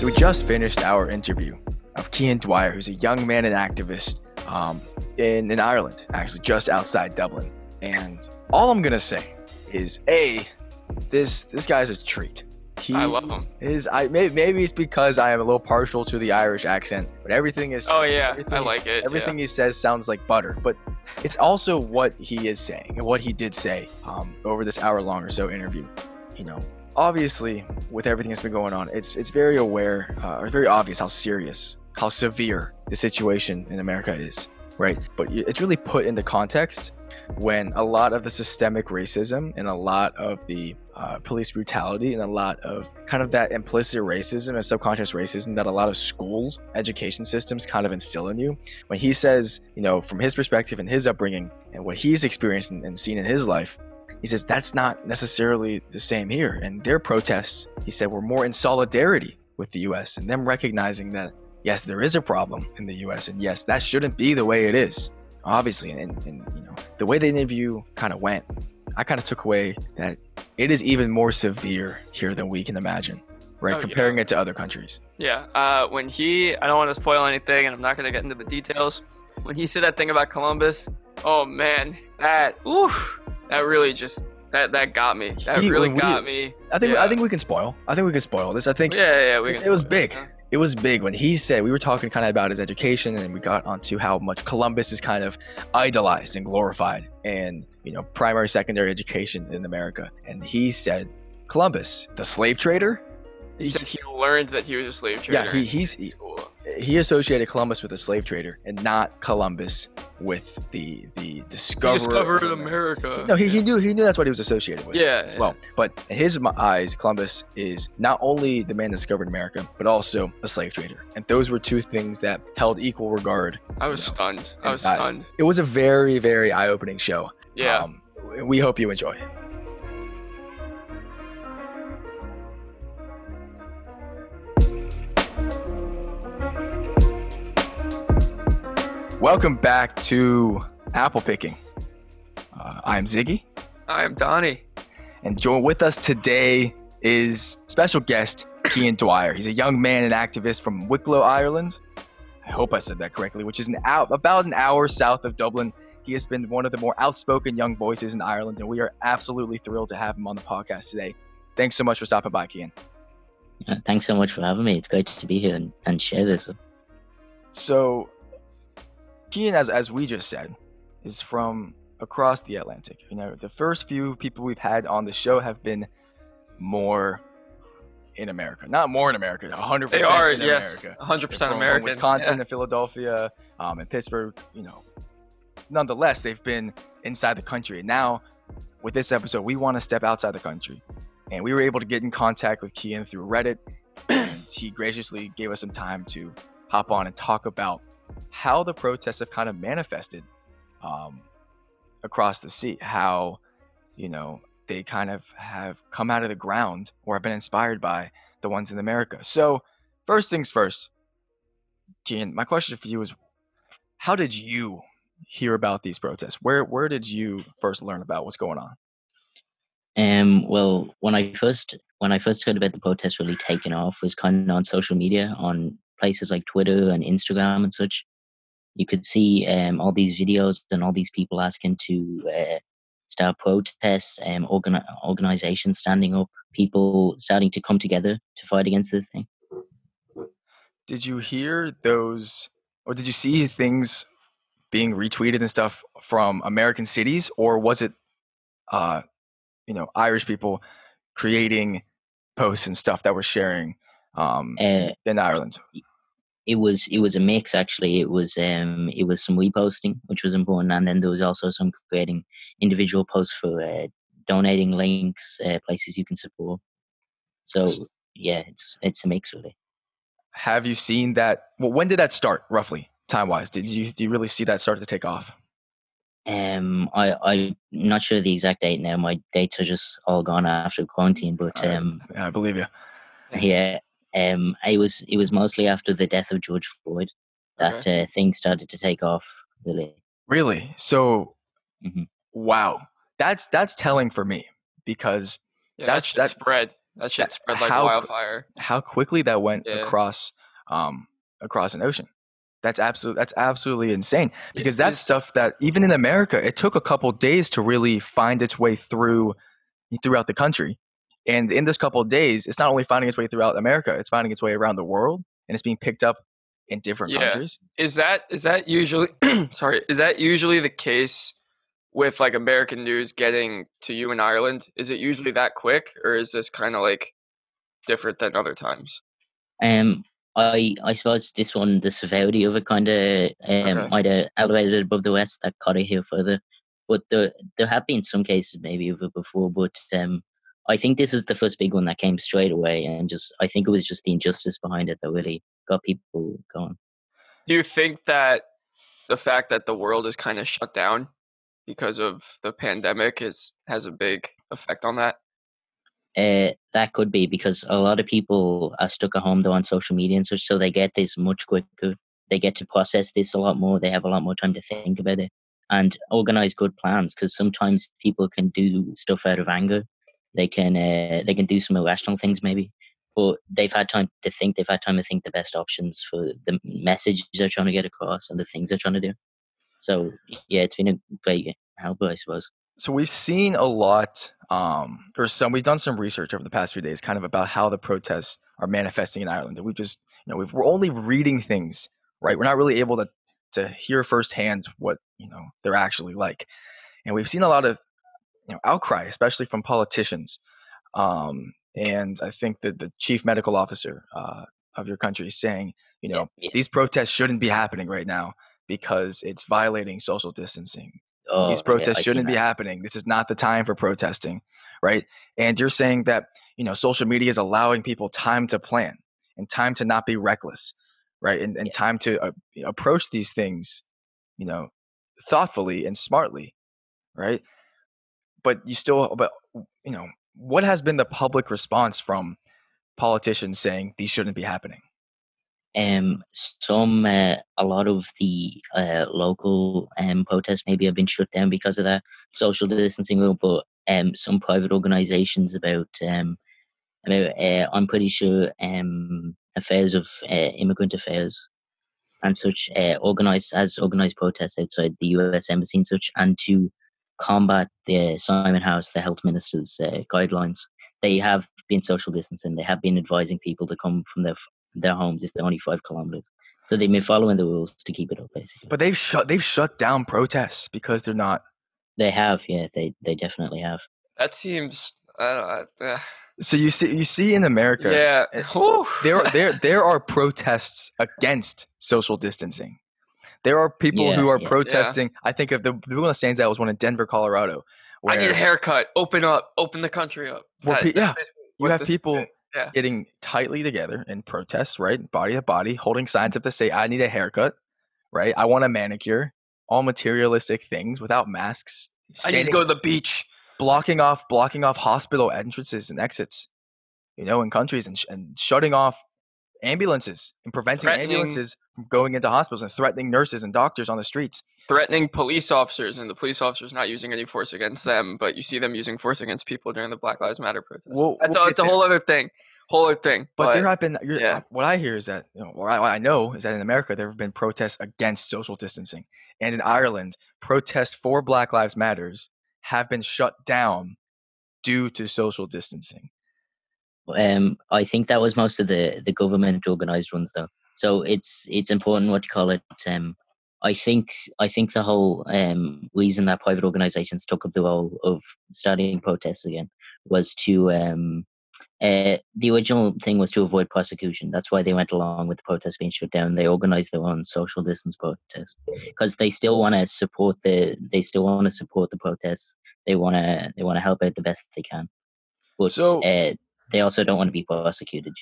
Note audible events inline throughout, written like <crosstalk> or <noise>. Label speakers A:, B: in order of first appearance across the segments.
A: So we just finished our interview of Cian Dwyer, who's a young man and activist um, in, in Ireland, actually just outside Dublin. And all I'm gonna say is, a, this this guy's a treat. He
B: I love him.
A: is I maybe, maybe it's because I am a little partial to the Irish accent, but everything is
B: Oh yeah, I like it.
A: Everything he says sounds like butter, but it's also what he is saying and what he did say um, over this hour long or so interview. You know, obviously, with everything that's been going on, it's it's very aware, uh, or very obvious how serious, how severe the situation in America is, right? But it's really put into context when a lot of the systemic racism and a lot of the uh, police brutality and a lot of kind of that implicit racism and subconscious racism that a lot of schools, education systems kind of instill in you. When he says, you know, from his perspective and his upbringing and what he's experienced and, and seen in his life, he says that's not necessarily the same here. And their protests, he said, were more in solidarity with the US and them recognizing that, yes, there is a problem in the US and yes, that shouldn't be the way it is. Obviously, and, and you know, the way the interview kind of went, I kind of took away that it is even more severe here than we can imagine, right?
B: Oh, yeah.
A: Comparing it to other countries.
B: Yeah. Uh, when he, I don't want to spoil anything, and I'm not gonna get into the details. When he said that thing about Columbus, oh man, that, oof, that really just, that that got me. That
A: He-
B: really
A: we-
B: got me.
A: I think I think we can spoil. I think we can spoil this. I think
B: Yeah, yeah, we
A: it,
B: can.
A: it was big.
B: huh?
A: It was big when he said we were talking kind of about his education, and we got onto how much Columbus is kind of idolized and glorified, and you know, primary, secondary education in America. And he said, Columbus, the slave trader.
B: He said he learned that he was a slave trader.
A: Yeah,
B: he-
A: he's- he- he associated Columbus with a slave trader, and not Columbus with the the
B: He
A: discoverer.
B: discovered
A: of
B: America.
A: No, he, he knew he knew that's what he was associated with.
B: Yeah,
A: as well. But in his eyes, Columbus is not only the man that discovered America, but also a slave trader. And those were two things that held equal regard.
B: I was
A: you know,
B: stunned. I was
A: eyes.
B: stunned.
A: It was a very, very eye-opening show.
B: Yeah.
A: Um, we hope you enjoy it. Welcome back to Apple Picking. Uh, I'm Ziggy.
B: I am Donnie.
A: And join with us today is special guest Cian Dwyer. He's a young man and activist from Wicklow, Ireland. I hope I said that correctly, which is an hour, about an hour south of Dublin. He has been one of the more outspoken young voices in Ireland, and we are absolutely thrilled to have him on the podcast today. Thanks so much for stopping by, Cian.
C: Uh, thanks so much for having me. It's great to be here and, and share this.
A: So, Cian, as as we just said, is from across the Atlantic. You know, the first few people we've had on the show have been more in America, not more in America, 100%
B: They are,
A: in
B: yes,
A: America.
B: 100%
A: They're from- from Wisconsin
B: Yeah.
A: and Philadelphia, um, and Pittsburgh. You know, nonetheless, they've been inside the country. And now, with this episode, we want to step outside the country, and we were able to get in contact with Cian through Reddit, and <clears throat> he graciously gave us some time to hop on and talk about how the protests have kind of manifested um, across the sea. How, you know, they kind of have come out of the ground or have been inspired by the ones in America. So, first things first, Cian, my question for you is how did you hear about these protests? Where where did you first learn about what's going on?
C: Um, well, when I first when I first heard about the protests really taking off was kind of on social media, on places like Twitter and Instagram and such. You could see um, all these videos and all these people asking to uh, start protests, um, organi- organizations standing up, people starting to come together to fight against this thing.
A: Did you hear those or did you see things being retweeted and stuff from American cities or was it uh you know Irish people creating posts and stuff that were sharing um
C: Uh,
A: in Ireland?
C: It was it was a mix actually it was um it was some reposting which was important and then there was also some creating individual posts for uh, donating links uh, places you can support so yeah it's it's a mix really
A: Have you seen that well when did that start roughly time wise? Did you do you really see that start to take off?
C: um i i'm not sure the exact date now my dates are just all gone after quarantine but um
A: Yeah, I believe you.
C: yeah um it was it was mostly after the death of george floyd that uh, things started to take off really
A: Really? So
C: Mhm.
A: wow. That's that's telling for me because
B: Yeah,
A: That's-
B: that's that
A: that-
B: spread. That shit
A: That-
B: spread like
A: how-
B: wildfire.
A: how quickly that went
B: Yeah.
A: across um across an ocean. That's absolutely that's absolutely insane because that's stuff that even in America it took a couple days to really find its way through throughout the country. And in this couple of days, it's not only finding its way throughout America, it's finding its way around the world and it's being picked up in different
B: Yeah.
A: countries.
B: Is that is that usually <clears throat> sorry, is that usually the case with like American news getting to you in Ireland? Is it usually that quick or is this kind of like different than other times?
C: Um, I I suppose this one, the severity of it, kind of um,
B: Okay.
C: might have elevated it above the West. That caught it here further, but there there have been some cases maybe of it before. But um, I think this is the first big one that came straight away, and just I think it was just the injustice behind it that really got people going.
B: Do you think that the fact that the world is kind of shut down because of the pandemic is has a big effect on that?
C: Uh, that could be because a lot of people are stuck at home though on social media and such, so they get this much quicker. They get to process this a lot more. They have a lot more time to think about it and organize good plans. Because sometimes people can do stuff out of anger. They can uh, they can do some irrational things maybe, but they've had time to think. They've had time to think the best options for the message they're trying to get across and the things they're trying to do. So yeah, it's been a great help, I suppose.
A: So we've seen a lot, um, or some. We've done some research over the past few days, kind of about how the protests are manifesting in Ireland. And we just, you know, we've, we're only reading things, right? We're not really able to to hear firsthand what you know they're actually like. And we've seen a lot of, you know, outcry, especially from politicians. Um, and I think that the chief medical officer uh, of your country is saying, you know,
C: Yeah.
A: these protests shouldn't be happening right now because it's violating social distancing
C: Oh,
A: these protests
C: seen
A: shouldn't be happening. This is not the time for protesting, right? And you're saying that you know social media is allowing people time to plan and time to not be reckless, right? And, and
C: Yeah.
A: time to uh, approach these things, you know, thoughtfully and smartly, right? But you still, but you know, what has been the public response from politicians saying these shouldn't be happening?
C: um some uh, a lot of the uh, local um protests maybe have been shut down because of that social distancing rule but um some private organizations about um about uh, i'm pretty sure um affairs of uh, immigrant affairs and such uh, organized as organized protests outside the us embassy and such and to combat the Simon Harris the health minister's uh, guidelines they have been social distancing they have been advising people to come from their their homes if they're only five kilometers. So they've been following the rules to keep it up, basically.
A: But they've shut they've shut down protests because they're not
C: they have, yeah, they they definitely have.
B: That seems uh, uh,
A: So you see, you see in America,
B: yeah.
A: there there <laughs> there are protests against social distancing. There are people
C: Yeah,
A: who are
C: yeah.
A: protesting. I think of the, the one that stands out was one in Denver, Colorado.
B: I need a haircut. Open up. Open the country up. That-
A: pe- yeah, you have people
B: yeah.
A: getting tightly together in protests, right, body to body, holding signs up to say, "I need a haircut," right? I want a manicure. All materialistic things without masks.
B: I need to go to the beach.
A: blocking off blocking off hospital entrances and exits you know in countries and, sh- and shutting off ambulances and preventing ambulances from going into hospitals and threatening nurses and doctors on the streets
B: Threatening police officers, and the police officers not using any force against them, but you see them using force against people during the Black Lives Matter protests.
A: We'll-
B: That's
A: we'll
B: a, it's a whole other thing. Whole other thing.
A: but, there have been you're-
B: yeah.
A: what i hear is that you know what I, what I know is that in america there have been protests against social distancing and in ireland protests for black lives matters have been shut down due to social distancing
C: Um, I think that was most of the the government organized ones, though. So it's it's important what you call it. Um, I think I think the whole um, reason that private organizations took up the role of starting protests again was to um, uh, the original thing was to avoid prosecution. That's why they went along with the protests being shut down. They organized their own social distance protest because they still want to support the they still want to support the protests. They want to they want to help out the best they can, but
A: So-
C: uh, they also don't want to be prosecuted.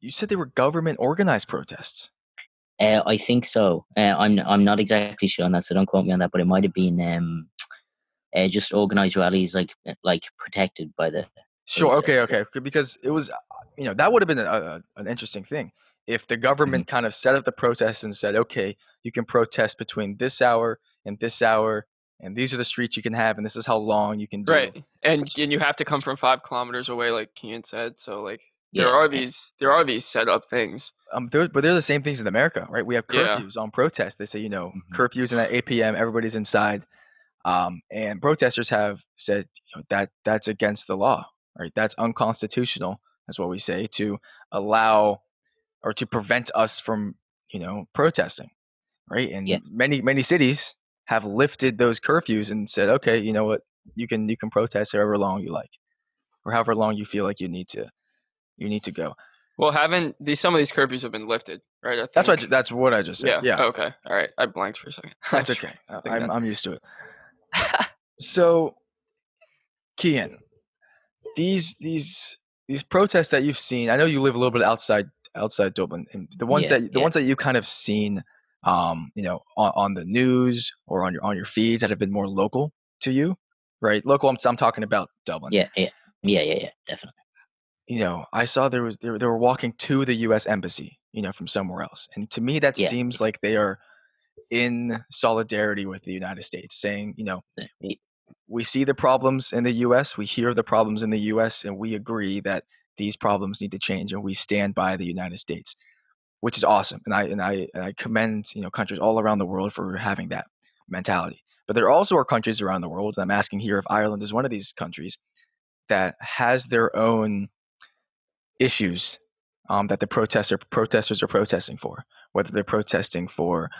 A: you said they were government organized protests
C: Uh, I think so. Uh, I'm I'm not exactly sure on that, so don't quote me on that. But it might have been um, uh, just organized rallies, like like protected by the.
A: Sure. Okay. Okay. Because it was, uh, you know, that would have been a, a, an interesting thing if the government
C: Mm-hmm.
A: kind of set up the protests and said, okay, you can protest between this hour and this hour and these are the streets you can have, and this is how long you can do.
B: Right. And and you have to come from five kilometers away, like Cian said. So like there
C: Yeah,
B: are
C: yeah.
B: these there are these set up things.
A: Um, they're, but they're the same things in America, right? We have
B: Yeah.
A: curfews on protests. They say, you know,
C: Mhm.
A: curfews in at 8 p.m. Everybody's inside, um, and protesters have said you know, that that's against the law, right? That's unconstitutional. That's what we say to allow or to prevent us from, you know, protesting, right? And
C: Yeah.
A: many many cities have lifted those curfews and said, okay, you know what, you can you can protest however long you like, or however long you feel like you need to you need to go.
B: Well, haven't these some of these curfews have been lifted, right? I
A: That's what I that's what I just said.
B: yeah.
A: Yeah,
B: Okay. All right. I blanked for a second. <laughs>
A: That's okay. I'm, I'm used to it. <laughs> So, Cian, these these these protests that you've seen, I know you live a little bit outside outside Dublin, and the ones
C: Yeah,
A: that the
C: yeah.
A: ones that you kind of seen, um, you know, on, on the news or on your on your feeds that have been more local to you, right? Local. I'm, I'm talking about Dublin.
C: Yeah, yeah, yeah, yeah, yeah, definitely.
A: You know, I saw there was they were, they were walking to the U.S. embassy, you know, from somewhere else, and to me that
C: Yeah,
A: seems like they are in solidarity with the United States, saying, you know,
C: Yeah,
A: we see the problems in the US, we hear the problems in the US, and we agree that these problems need to change and we stand by the United States, which is awesome. And I and I and I commend, you know, countries all around the world for having that mentality. But there also are countries around the world, and I'm asking here if Ireland is one of these countries that has their own issues um, that the protester protesters are protesting for, whether they're protesting for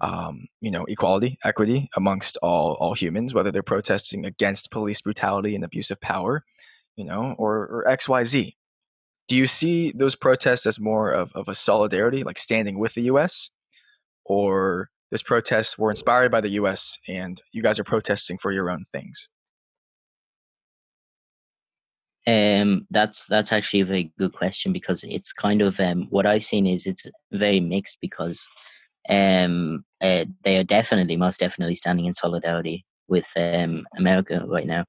A: um, you know, equality, equity amongst all all humans, whether they're protesting against police brutality and abuse of power, you know, or or X Y Z. Do you see those protests as more of, of a solidarity, like standing with the U.S., or those protests were inspired by the U.S. and you guys are protesting for your own things?
C: Um, that's that's actually a very good question because it's kind of um what I've seen is it's very mixed because um uh, they are definitely most definitely standing in solidarity with um America right now,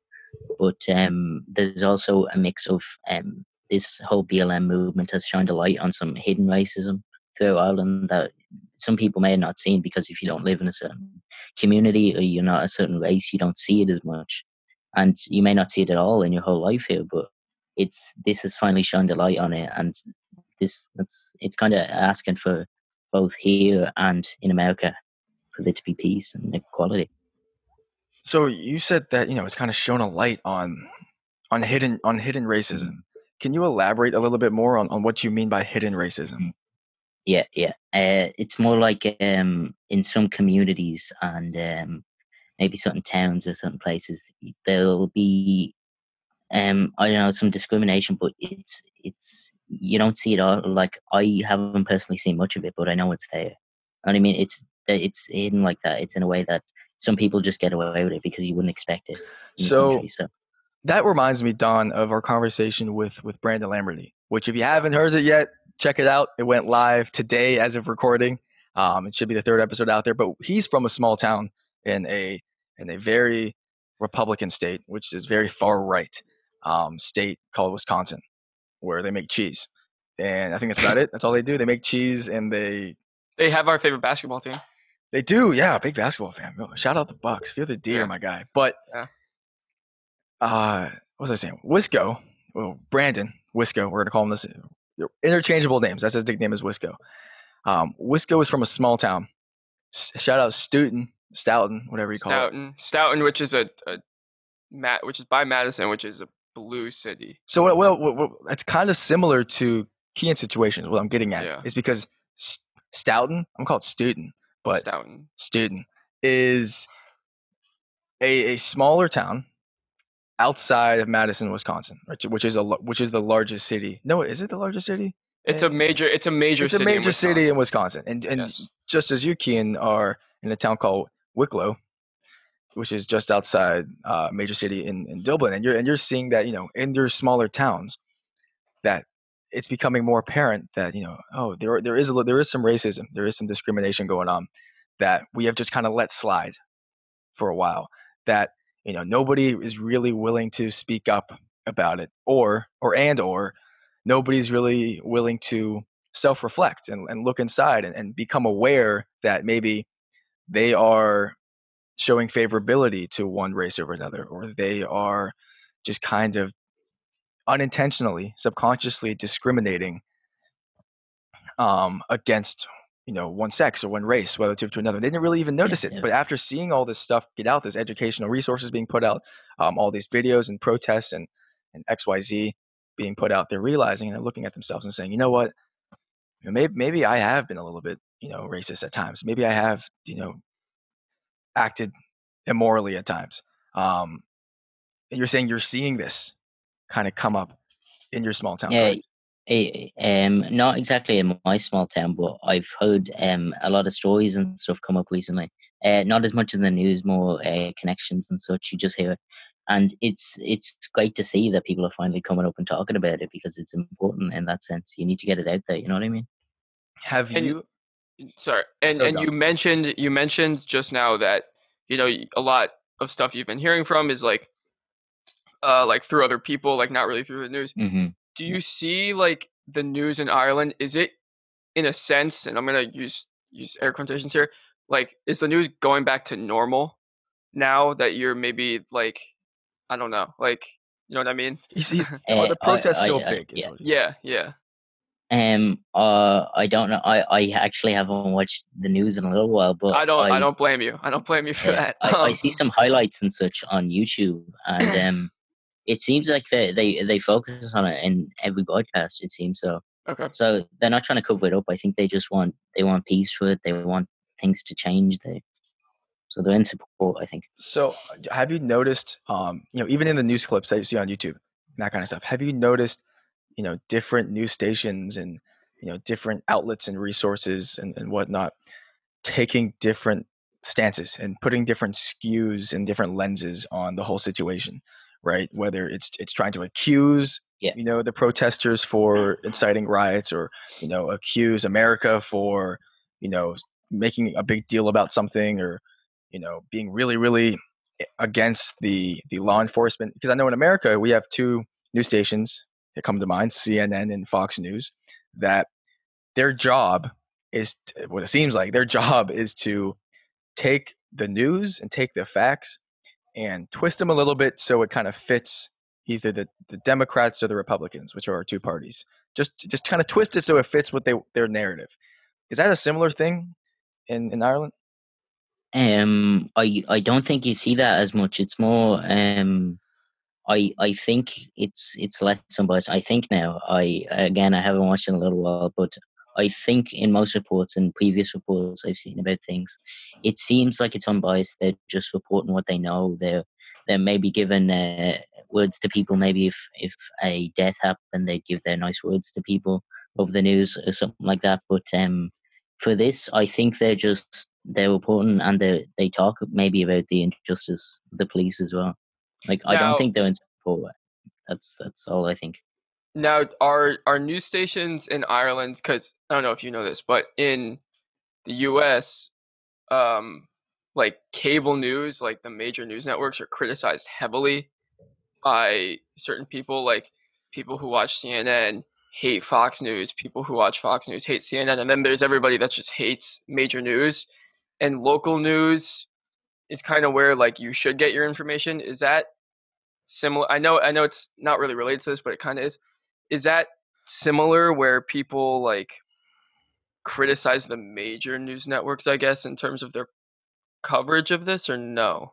C: but um there's also a mix of um this whole BLM movement has shined a light on some hidden racism throughout Ireland that some people may have not seen because if you don't live in a certain community or you're not a certain race, you don't see it as much and you may not see it at all in your whole life here but it's this has finally shined a light on it and this that's it's kind of asking for both here and in america for there to be peace and equality
A: So you said that you know it's kind of shown a light on on hidden on hidden racism. Can you elaborate a little bit more on, on what you mean by hidden racism?
C: yeah yeah. Uh, it's more like um in some communities and um maybe certain towns or certain places there'll be um i don't know some discrimination but it's it's you don't see it all like i haven't personally seen much of it but i know it's there. And i mean it's it's hidden like that. It's in a way that some people just get away with it because you wouldn't expect it
A: So
C: country, so
A: that reminds me, Don, of our conversation with with Brandon Lamberty. Which, if you haven't heard it yet, check it out. It went live today as of recording. Um, it should be the third episode out there. But he's from a small town in a in a very Republican state, which is very far right um, state called Wisconsin, where they make cheese. And I think that's about it. That's all they do. They make cheese and they
B: They have our favorite basketball team.
A: They do, yeah. Big basketball fan. Shout out the Bucks. Feel the deer,
B: Yeah.
A: my guy. But
B: Yeah.
A: Uh, what was I saying? Wisco. Well, Brandon Wisco. We're gonna call him this. Interchangeable names. That's his nickname is Wisco. Um, Wisco is from a small town. S- shout out Stoughton, Stoughton, whatever you call it.
B: Stoughton, Stoughton, which is a, a Matt, which is by Madison, which is a blue city.
A: So well, well, well, kind of similar to Cian's situations. What I'm getting at
B: Yeah.
A: is because Stoughton, I'm called Stoughton, but
B: Stoughton.
A: student is a, a smaller town outside of Madison, Wisconsin, which, which is a which is the largest city. No, is it the largest city?
B: It's a major. It's a major.
A: it's a
B: city in
A: major city in Wisconsin, and and
B: Yes.
A: just as you, Cian, are in a town called Wicklow, which is just outside uh, major city in, in Dublin, and you're and you're seeing that you know in your smaller towns that it's becoming more apparent that you know oh there there is a, there is some racism, there is some discrimination going on that we have just kind of let slide for a while. That you know nobody is really willing to speak up about it, or or and or nobody's really willing to self-reflect and, and look inside and, and become aware that maybe they are showing favorability to one race over another, or they are just kind of unintentionally, subconsciously discriminating um, against you know one sex or one race relative to another. They didn't really even notice
C: Yeah,
A: it,
C: yeah.
A: but after seeing all this stuff get out, there's educational resources being put out, um, all these videos and protests and and X Y Z being put out, they're realizing and they're looking at themselves and saying, you know what, you know, maybe maybe I have been a little bit you know racist at times. Maybe I have you know acted immorally at times. Um, and you're saying you're seeing this kind of come up in your small town.
C: Yeah,
A: correct?
C: Eh, um, not exactly in my small town, but I've heard um a lot of stories and stuff come up recently. Uh, not as much in the news, more uh, connections and such. You just hear, it. and it's it's great to see that people are finally coming up and talking about it because it's important in that sense. You need to get it out there. You know what I mean?
A: Have
B: And-
A: you?
B: Sorry, and
A: No,
B: and
A: Dom.
B: you mentioned you mentioned just now that you know a lot of stuff you've been hearing from is like, uh, like through other people, like not really through the news.
C: hmm
B: Do you see like the news in Ireland? Is it in a sense, and I'm gonna use use air quotations here, like is the news going back to normal now that you're maybe like, I don't know, like you know what I mean?
A: He's, he's,
C: Uh,
A: the <laughs>
C: I-
A: protests
C: I-
A: still
C: I-
A: big? is
C: yeah.
A: what-
B: Yeah, yeah.
C: Um, uh, I don't know. I, I actually haven't watched the news in a little while, but
B: I don't I, don't blame you. I don't blame you for
C: Yeah,
B: that.
C: I, I
B: Um,
C: see some highlights and such on YouTube, and <laughs> um, it seems like they, they they focus on it in every broadcast. It seems so.
B: Okay.
C: So they're not trying to cover it up. I think they just want they want peace for it. They want things to change. They so they're in support. I think.
A: So, uh, have you noticed, um, you know, even in the news clips that you see on YouTube, and that kind of stuff, have you noticed, you know, different news stations and, you know, different outlets and resources and, and whatnot taking different stances and putting different skews and different lenses on the whole situation, right? Whether it's it's trying to accuse,
C: Yeah.
A: you know, the protesters for inciting riots or, you know, accuse America for, you know, making a big deal about something or, you know, being really, really against the the law enforcement because I know in America we have two news stations that come to mind, CNN and Fox News, that their job is what it seems like their <laughs> job is to take the news and take the facts and twist them a little bit so it kind of fits either the, the Democrats or the Republicans, which are our two parties. Just just kind of twist it so it fits what they their narrative. Is that a similar thing in, in Ireland?
C: Um, I I don't think you see that as much. It's more um, I I think it's it's less unbiased. I think now. I again I haven't watched in a little while, but I think in most reports and previous reports I've seen about things, it seems like it's unbiased. They're just reporting what they know. They're they're maybe giving uh, words to people. Maybe if if a death happened, they give their nice words to people over the news or something like that. But um, for this, I think they're just they're reporting and they they talk maybe about the injustice of the police as well. Like I don't think they're in support. That's that's all I think.
B: Now, are are news stations in Ireland? Because I don't know if you know this, but in the U.S., um, like cable news, like the major news networks, are criticized heavily by certain people. Like people who watch CNN hate Fox News. People who watch Fox News hate CNN, and then there's everybody that just hates major news. And local news is kind of where like you should get your information. Is that similar? I know, I know it's not really related to this, but it kind of is is that similar where people like criticize the major news networks i guess in terms of their coverage of this or no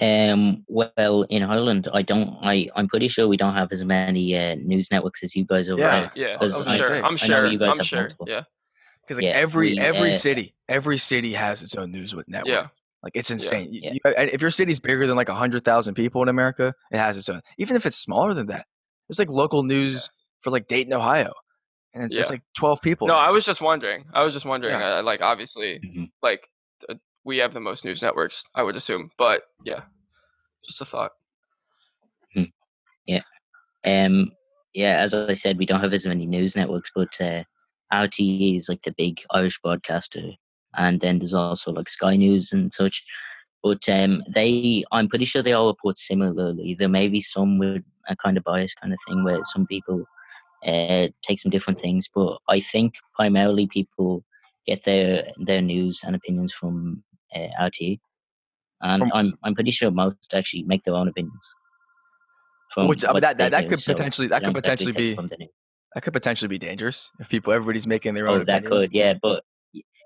C: Um, well, in Ireland, I don't. I I'm pretty sure we don't have as many uh, news networks as you guys over
A: Yeah.
C: there.
B: yeah i'm
A: I
B: sure i'm sure
C: you guys
B: i'm
C: have
B: sure
C: multiple.
B: yeah
A: Because like
C: Yeah,
A: every
C: we,
A: every
C: uh,
A: city, every city has its own news with network.
B: yeah
A: Like it's insane. You-
C: Yeah.
A: you- and if your city's bigger than like hundred thousand people in America, it has its own. Even if it's smaller than that, there's like local news for like Dayton, Ohio, and it's just
B: Yeah.
A: like twelve people.
B: no i was just wondering i was just wondering
A: Yeah.
B: uh, like obviously
C: Mhm.
B: like uh, we have the most news networks i would assume but yeah just a thought Yeah,
C: Um, yeah, as I said, we don't have as many news networks, but uh, RTE is like the big Irish broadcaster, and then there's also like Sky News and such. But um, they, I'm pretty sure they all report similarly. There may be some with a kind of bias kind of thing where some people uh, take some different things, but I think primarily people get their their news and opinions from uh, RTE. and
A: From-
C: I'm I'm pretty sure most actually make their own opinions. From
A: Which, I mean, that- that- that could
C: so
A: potentially- that could potentially be-
C: from the news.
A: That could potentially be dangerous if people everybody's making their own
C: Oh, that
A: opinions.
C: could, yeah, but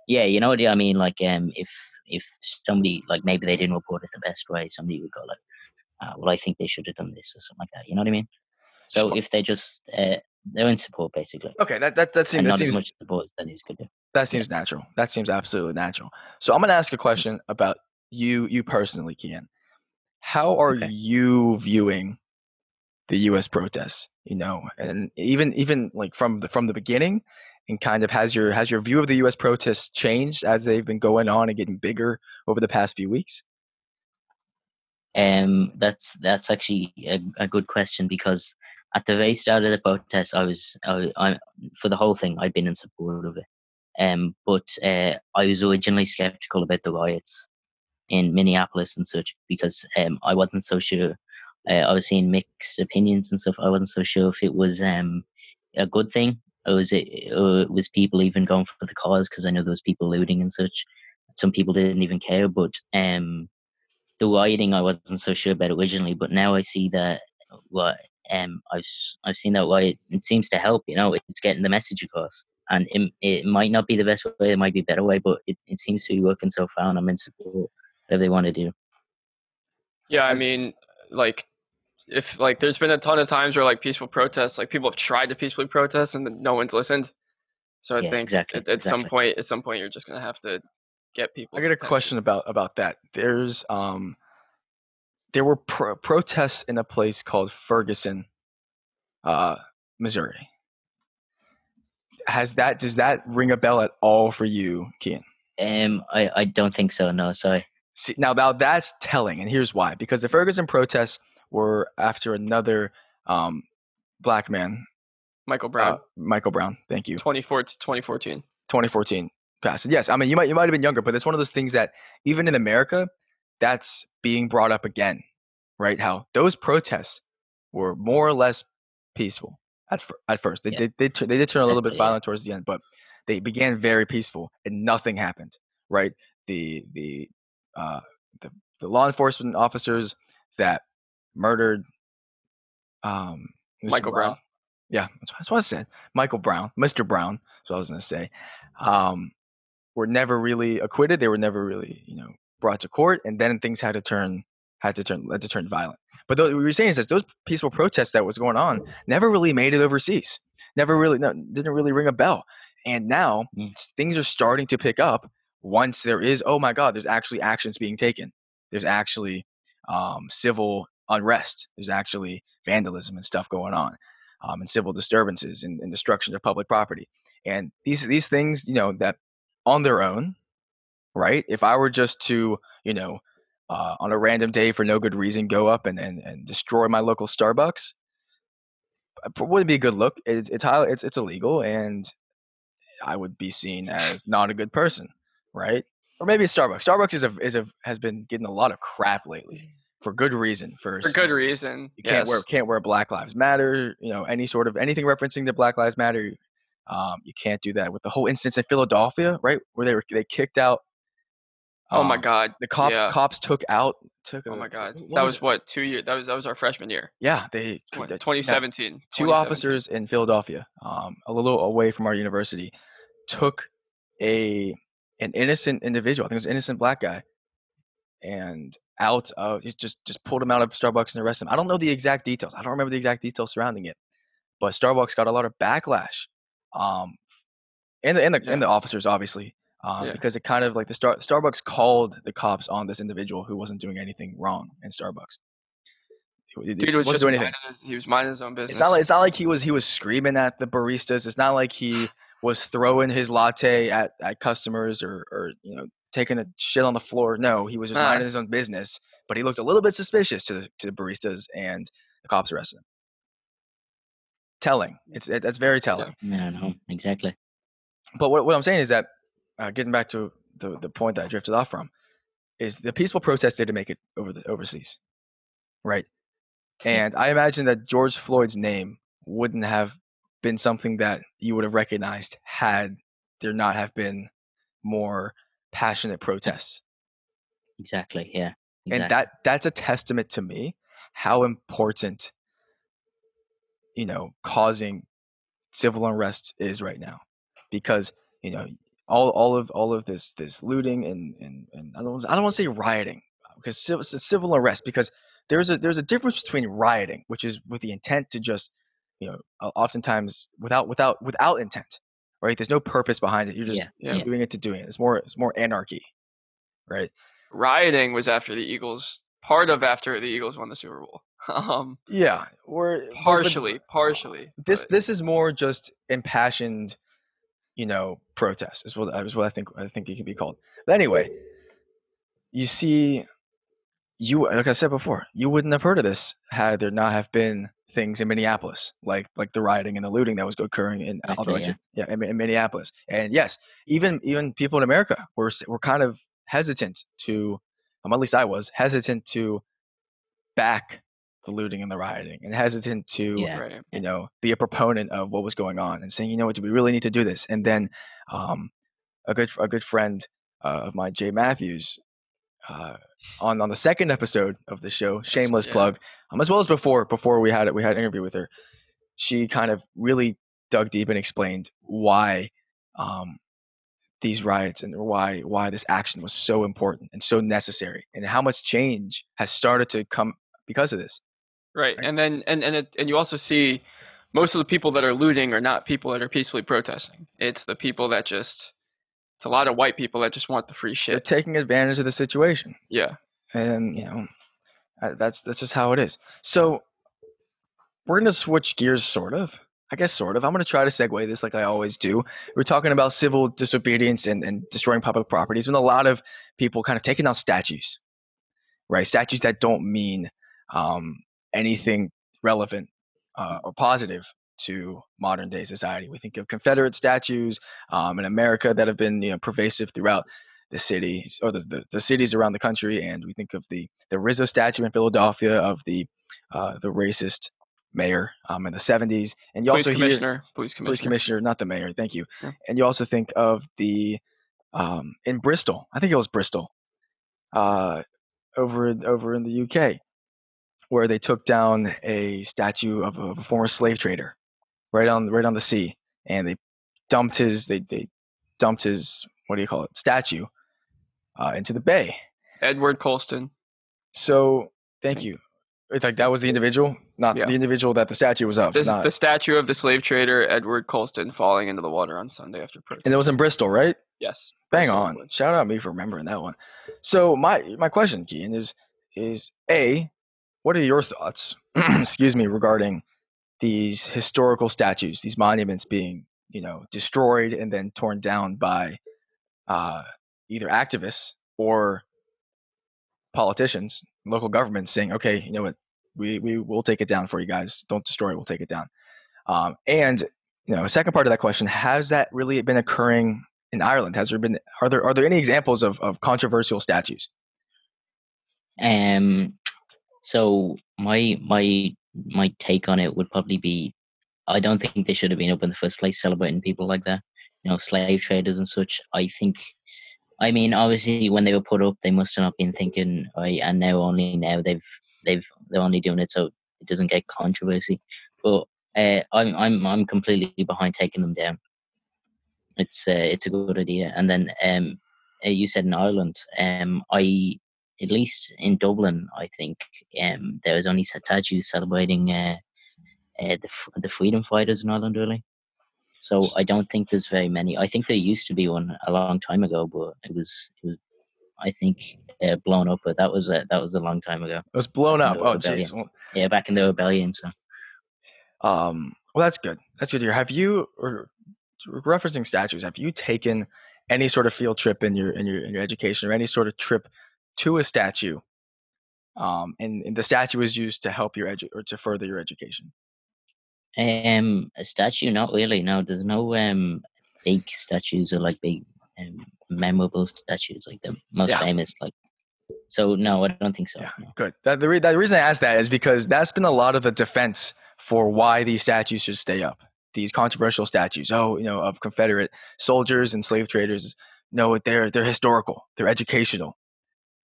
C: yeah, you know what I mean. Like, um, if if somebody like maybe they didn't report it the best way, somebody would go like, uh, "Well, I think they should have done this" or something like that. You know what I mean? So if they just uh, they're in support basically,
A: Okay, that that, that seems that
C: not
A: seems
C: as much support as the news could do.
A: that seems natural. That seems absolutely natural. So I'm gonna ask a question about you you personally, Cian. How are
C: Okay.
A: you viewing the U.S. protests? You know, and even even like from the from the beginning, and kind of has your has your view of the U.S. protests changed as they've been going on and getting bigger over the past few weeks?
C: Um, that's that's actually a, a good question because at the very start of the protest, I was I, I for the whole thing I'd been in support of it. Um, but uh, I was originally skeptical about the riots in Minneapolis and such because um, I wasn't so sure. Uh, I was seeing mixed opinions and stuff. I wasn't so sure if it was um a good thing or was it or was people even going for the cause because I know there was people looting and such. Some people didn't even care, but um the rioting I wasn't so sure about originally, but now I see that what um I've I've seen that riot it seems to help. You know, it's getting the message across, and it, it might not be the best way, it might be a better way, but it, it seems to be working so far, and I'm in support whatever they want to do.
B: Yeah, I mean, like, if like, there's been a ton of times where like peaceful protests, like people have tried to peacefully protest and no one's listened. So I
C: Yeah,
B: think
C: exactly,
B: at, at some point, at some point, you're just gonna have to get people.
A: I got a question about about that. There's um, there were pro- protests in a place called Ferguson, uh, Missouri. Has that does that ring a bell at all for you, Cian?
C: Um, I I don't think so. No, sorry.
A: See, now, now that's telling, and here's why: because the Ferguson protests were after another um, black man,
B: Michael
A: uh,
B: Brown,
A: Michael Brown. Thank you.
B: 2014, 2014.
A: 2014 passed. Yes, I mean you might you might have been younger, but it's one of those things that even in America, that's being brought up again, right? How those protests were more or less peaceful at fir- at first. They
C: Yeah.
A: did they, tur- they did turn a little bit violent towards the end, but they began very peaceful and nothing happened, right? The the uh, the the law enforcement officers that murdered um.
B: Michael Brown.
A: Yeah, that's what, that's what I said. Michael Brown, Mr. Brown. That's what I was going to say. Um, were never really acquitted. They were never really, you know, brought to court, and then things had to turn had to turn had to turn violent. But what we were saying is that those peaceful protests that was going on never really made it overseas. Never really, no, didn't really ring a bell. And now
C: Mm.
A: things are starting to pick up once there is. Oh my God! There's actually actions being taken. There's actually um, civil unrest. There's actually vandalism and stuff going on, um, and civil disturbances and, and destruction of public property. And these these things, you know, that on their own, right? If I were just to, you know, uh, on a random day for no good reason, go up and, and, and destroy my local Starbucks, it wouldn't be a good look. It's it's highly, it's it's illegal, and I would be seen as not a good person, right? Or maybe Starbucks. Starbucks is a is a has been getting a lot of crap lately for good reason. For,
B: For good reason.
A: you can't
B: yes.
A: wear can't wear Black Lives Matter. You know any sort of anything referencing to Black Lives Matter. Um, you can't do that with the whole instance in Philadelphia, right? Where they were they kicked out.
B: Oh my
A: um,
B: God.
A: The cops
B: yeah.
A: cops took out took.
B: Oh my God.
A: what
B: That
A: was
B: was what two years? That was that was our freshman year.
A: yeah they
B: Twen-
A: yeah,
B: 2017.
A: two
B: 2017.
A: officers in Philadelphia, um, a little away from our university, took a an innocent individual. I think it was an innocent black guy, and out of just just pulled him out of Starbucks and arrested him. I don't know the exact details. I don't remember the exact details surrounding it, but Starbucks got a lot of backlash, um, and the and the,
B: Yeah.
A: and the officers obviously. Um,
B: Yeah.
A: Because it kind of like the Star- Starbucks called the cops on this individual who wasn't doing anything wrong in Starbucks. He
B: Dude was
A: doing anything.
B: his, he was minding his own business.
A: It's not like it's not like he was he was screaming at the baristas. It's not like he <sighs> was throwing his latte at, at customers or or you know taking a shit on the floor. No, he was just
B: Ah.
A: minding his own business. But he looked a little bit suspicious to the, to the baristas, and the cops arrested him. Telling. It's it, that's very telling.
C: Yeah, no, exactly.
A: But what what I'm saying is that uh, getting back to the the point that I drifted off from is the peaceful protest didn't make it over the overseas, right? And I imagine that George Floyd's name wouldn't have been something that you would have recognized had there not have been more passionate protests.
C: Exactly. Yeah.
A: and that that's a testament to me how important you know causing civil unrest is right now because you know all, all of all of this this looting and and, and I don't I don't want to say rioting because civil, civil unrest because there's a there's a difference between rioting which is with the intent to just you know oftentimes without without without intent right? There's no purpose behind it. You're just
C: yeah,
A: doing it to doing it. It's more it's more anarchy right?
B: Rioting was after the Eagles part of after the Eagles won the Super Bowl. <laughs> Um
A: yeah or
B: partially partially
A: this
B: but.
A: this is more just impassioned you know, protest is what is what I think I think it can be called. But anyway, you see, you like I said before, you wouldn't have heard of this had there not have been things in Minneapolis, like like the rioting and the looting that was occurring in
C: Okay, yeah.
A: yeah in, in Minneapolis. And yes, even even people in America were were kind of hesitant to, um, at least I was hesitant to back the looting and the rioting, and hesitant to
C: Yeah.
A: you know, be a proponent of what was going on and saying, you know what, do we really need to do this? And then um, a good a good friend uh, of mine, Jay Matthews, uh, on on the second episode of the show, shameless
B: yeah.
A: plug, um, as well as before before we had it, we had an interview with her. She kind of really dug deep and explained why um, these riots and why why this action was so important and so necessary, and how much change has started to come because of this.
B: Right.
A: Right.
B: And then and and it, and you also see most of the people that are looting are not people that are peacefully protesting. It's the people that just it's a lot of white people that just want the free
A: They're
B: shit.
A: taking advantage of the situation.
B: Yeah.
A: and you know that's that's just how it is. So we're gonna switch gears sort of. I guess sort of. I'm gonna try to segue this like i always do. We're talking about civil disobedience and, and destroying public properties and a lot of people kind of taking out statues right? Statues that don't mean um, anything relevant uh, or positive to modern day society we think of confederate statues um, in america that have been you know pervasive throughout the cities or the, the, the cities around the country and we think of the the Rizzo statue in Philadelphia of the uh, the racist mayor um, in the 70s and you
B: Police
A: also hear
B: commissioner. Police commissioner.
A: police commissioner not the mayor thank you
B: Yeah.
A: and you also think of the um, in Bristol I think it was Bristol uh, over over in the UK where they took down a statue of a, of a former slave trader right on right on the sea and they dumped his they, they dumped his what do you call it statue uh, into the bay
B: Edward Colston.
A: so thank you it's like that was the individual not
B: Yeah.
A: the individual that the statue was of
B: This,
A: not,
B: the statue of the slave trader Edward Colston falling into the water on Sunday after protest.
A: and it was in Bristol right
B: yes.
A: Bang
B: Bristol,
A: on. Shout out to me for remembering that one. So my my question, Cian, is is A, what are your thoughts, <clears throat> excuse me, regarding these historical statues, these monuments being, you know, destroyed and then torn down by uh, either activists or politicians, local governments saying, okay, you know what, we, we will take it down for you guys. Don't destroy it, we'll take it down. Um, and you know, second part of that question, has that really been occurring in Ireland? Has there been are there are there any examples of, of controversial statues?
C: Um, so my my my take on it would probably be, I don't think they should have been up in the first place celebrating people like that. You know, slave traders and such. I think, I mean, obviously when they were put up, they must have not been thinking. I and now only now they've they've they're only doing it so it doesn't get controversy. But uh, I'm I'm I'm completely behind taking them down. It's uh, it's a good idea. And then um, uh, you said in Ireland, um, I at least in Dublin, I think um, there was only statues celebrating uh, uh, the the freedom fighters in Ireland, really. So I don't think there's very many. I think there used to be one a long time ago, but it was it was I think uh, blown up. But that was a, that was a long time ago.
A: It was blown up. Oh, jeez. Well,
C: Yeah, back in the rebellion. So
A: Um, well, that's good. That's good to hear. Have you, or referencing statues, have you taken any sort of field trip in your in your in your education, or any sort of trip to a statue? Um, and, and the statue is used to help your edu- or to further your education.
C: um, a statue, not really. No, there's no um big statues or like big um, memorable statues like the most
A: Yeah.
C: famous. Like so, no, I don't think so.
A: Yeah.
C: no.
A: Good. That, the, re- the reason I asked that is because that's been a lot of the defense for why these statues should stay up. These controversial statues, oh, you know, of Confederate soldiers and slave traders. No, they're they're historical. They're educational,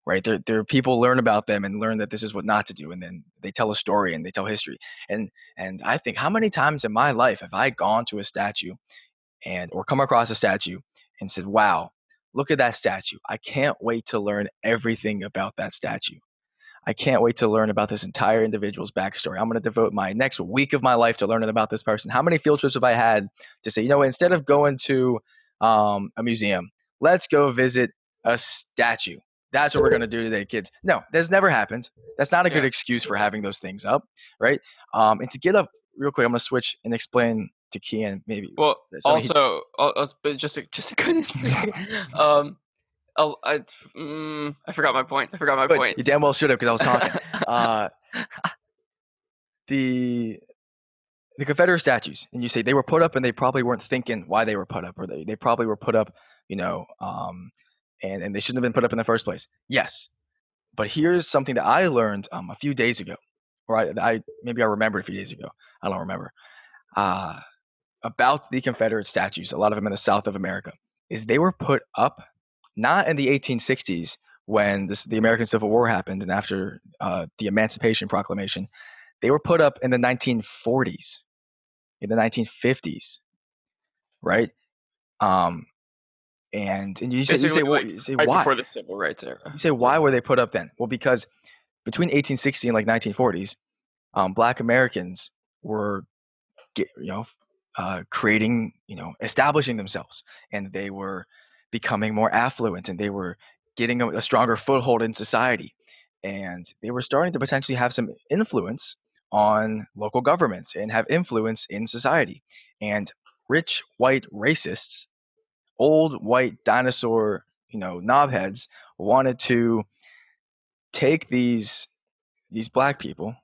A: right? There, there people learn about them and learn that this is what not to do, and then they tell a story and they tell history. And and I think how many times in my life have I gone to a statue and or come across a statue and said, "Wow, look at that statue! I can't wait to learn everything about that statue." I can't wait to learn about this entire individual's backstory. I'm going to devote my next week of my life to learning about this person. How many field trips have I had to say, you know, instead of going to um, a museum, let's go visit a statue. That's what we're going to do today, kids. No, that's never happened. That's not a good excuse for having those things up, right? Um, and to get up real quick, I'm going to switch and explain to Cian maybe.
B: Well,
A: So he-
B: also, al- but just <laughs> <laughs> a, just a good. um, I'll- I, mm, I forgot my point. I forgot my point.
A: you damn well should have because I was talking. <laughs> uh, the the Confederate statues, and you say they were put up, and they probably weren't thinking why they were put up, or they, they probably were put up, you know, um, and and they shouldn't have been put up in the first place. Yes, but here's something that I learned um, a few days ago, or I, I maybe I remembered a few days ago. I don't remember uh, about the Confederate statues. A lot of them in the South of America is they were put up not in the 1860s when this, the American Civil War happened and after uh, the Emancipation Proclamation, they were put up in the 1940s, in the 1950s, right? Um, and and you say, you say,
B: like,
A: you say
B: right
A: why?
B: before the civil rights era.
A: You say why were they put up then? Well, because between 1860 and like 1940s, um, Black Americans were, you know, uh, creating, you know, establishing themselves, and they were becoming more affluent, and they were getting a, a stronger foothold in society, and they were starting to potentially have some influence on local governments and have influence in society. And rich white racists, old white dinosaur, you know, knobheads wanted to take these these black people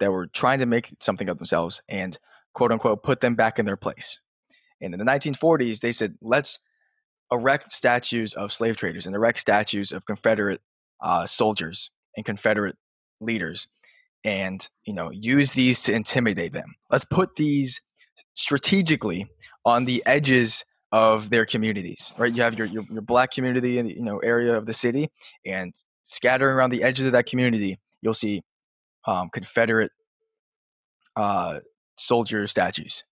A: that were trying to make something of themselves and quote unquote put them back in their place. And in the 1940s, they said, let's erect statues of slave traders and erect statues of Confederate uh, soldiers and Confederate leaders, and you know use these to intimidate them. Let's put these strategically on the edges of their communities. Right, you have your your, your black community in the you know area of the city, and scattering around the edges of that community, you'll see um, Confederate uh, soldier statues,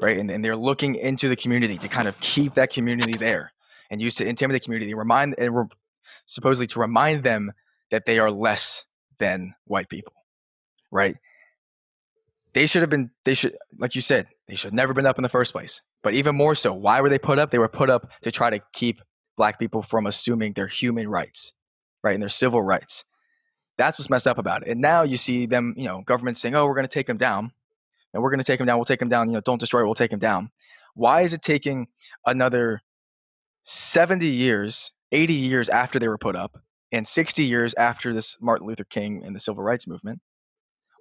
A: right? And, and they're looking into the community to kind of keep that community there and use to intimidate the community, remind and re- supposedly to remind them that they are less than white people, right? They should have been. They should, like you said, they should have never been up in the first place. But even more so, why were they put up? They were put up to try to keep black people from assuming their human rights, right, and their civil rights. That's what's messed up about it. And now you see them, you know, government saying, "Oh, we're going to take them down, and we're going to take them down. We'll take them down. You know, don't destroy. it, We'll take them down." Why is it taking another seventy years, eighty years after they were put up, and sixty years after this Martin Luther King and the Civil Rights Movement?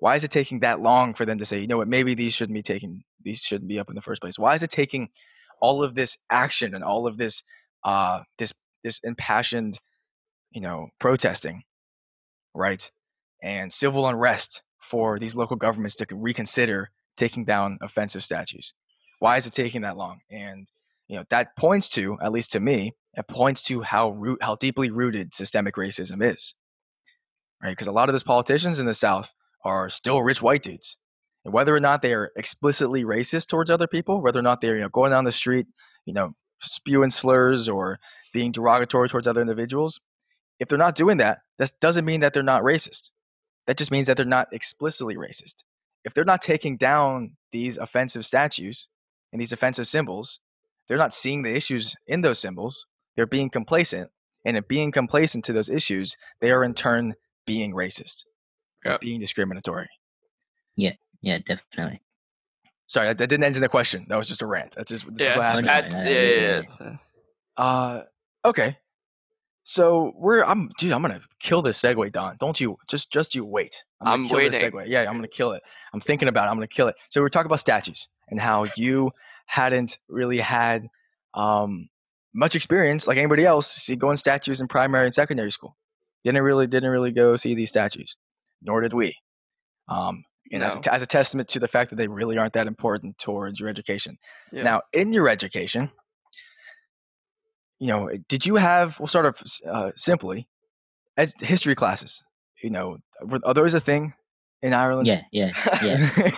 A: Why is it taking that long for them to say, you know what, maybe these shouldn't be taken, these shouldn't be up in the first place? Why is it taking all of this action and all of this, uh, this, this impassioned, you know, protesting, right, and civil unrest for these local governments to reconsider taking down offensive statues? Why is it taking that long? And you know that points to, at least to me, it points to how root, how deeply rooted systemic racism is, right? Because a lot of those politicians in the South are still rich white dudes. And whether or not they are explicitly racist towards other people, whether or not they're you know going down the street, you know, spewing slurs or being derogatory towards other individuals, if they're not doing that, that doesn't mean that they're not racist. That just means that they're not explicitly racist. If they're not taking down these offensive statues and these offensive symbols, they're not seeing the issues in those symbols. They're being complacent. And in being complacent to those issues, they are in turn being racist
B: Yep.
A: being discriminatory.
C: Yeah, yeah, definitely.
A: Sorry, that, that didn't answer the question. That was just a rant. That's just that's
B: yeah,
A: what happened.
B: that's,
C: no,
B: yeah, yeah,
C: yeah,
B: yeah.
A: Uh, okay. So we're I'm dude. I'm gonna kill this segue, Don. Don't you just just you wait. gonna
B: I'm
A: kill this
B: waiting.
A: segue. Yeah, I'm gonna kill it. I'm thinking about. it. I'm gonna kill it. So we're talking about statues and how you hadn't really had um much experience like anybody else see going statues in primary and secondary school. Didn't really didn't really go see these statues, nor did we. Um, and as, a as a testament to the fact that they really aren't that important towards your education.
B: Yeah.
A: Now, in your education, you know, did you have? We'll start off uh, simply. ed- history classes. You know, were, are those a thing in Ireland?
C: Yeah, yeah, yeah. <laughs> <laughs>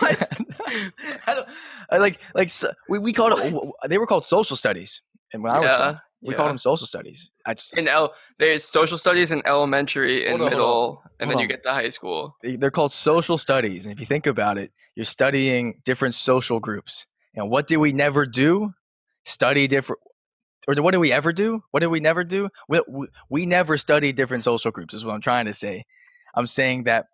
A: I don't, I like like so, we we called it. They were called social studies, and when I was
B: Yeah,
A: from, we
B: yeah.
A: called them social studies.
B: In L. There's social studies in elementary and
A: on,
B: middle, and then
A: hold
B: you get to high school.
A: they- they're called social studies, and if you think about it, you're studying different social groups. And what did we never do? Study different. Or what did we ever do? What did we never do? We, we, we never studied different social groups. Is what I'm trying to say. I'm saying that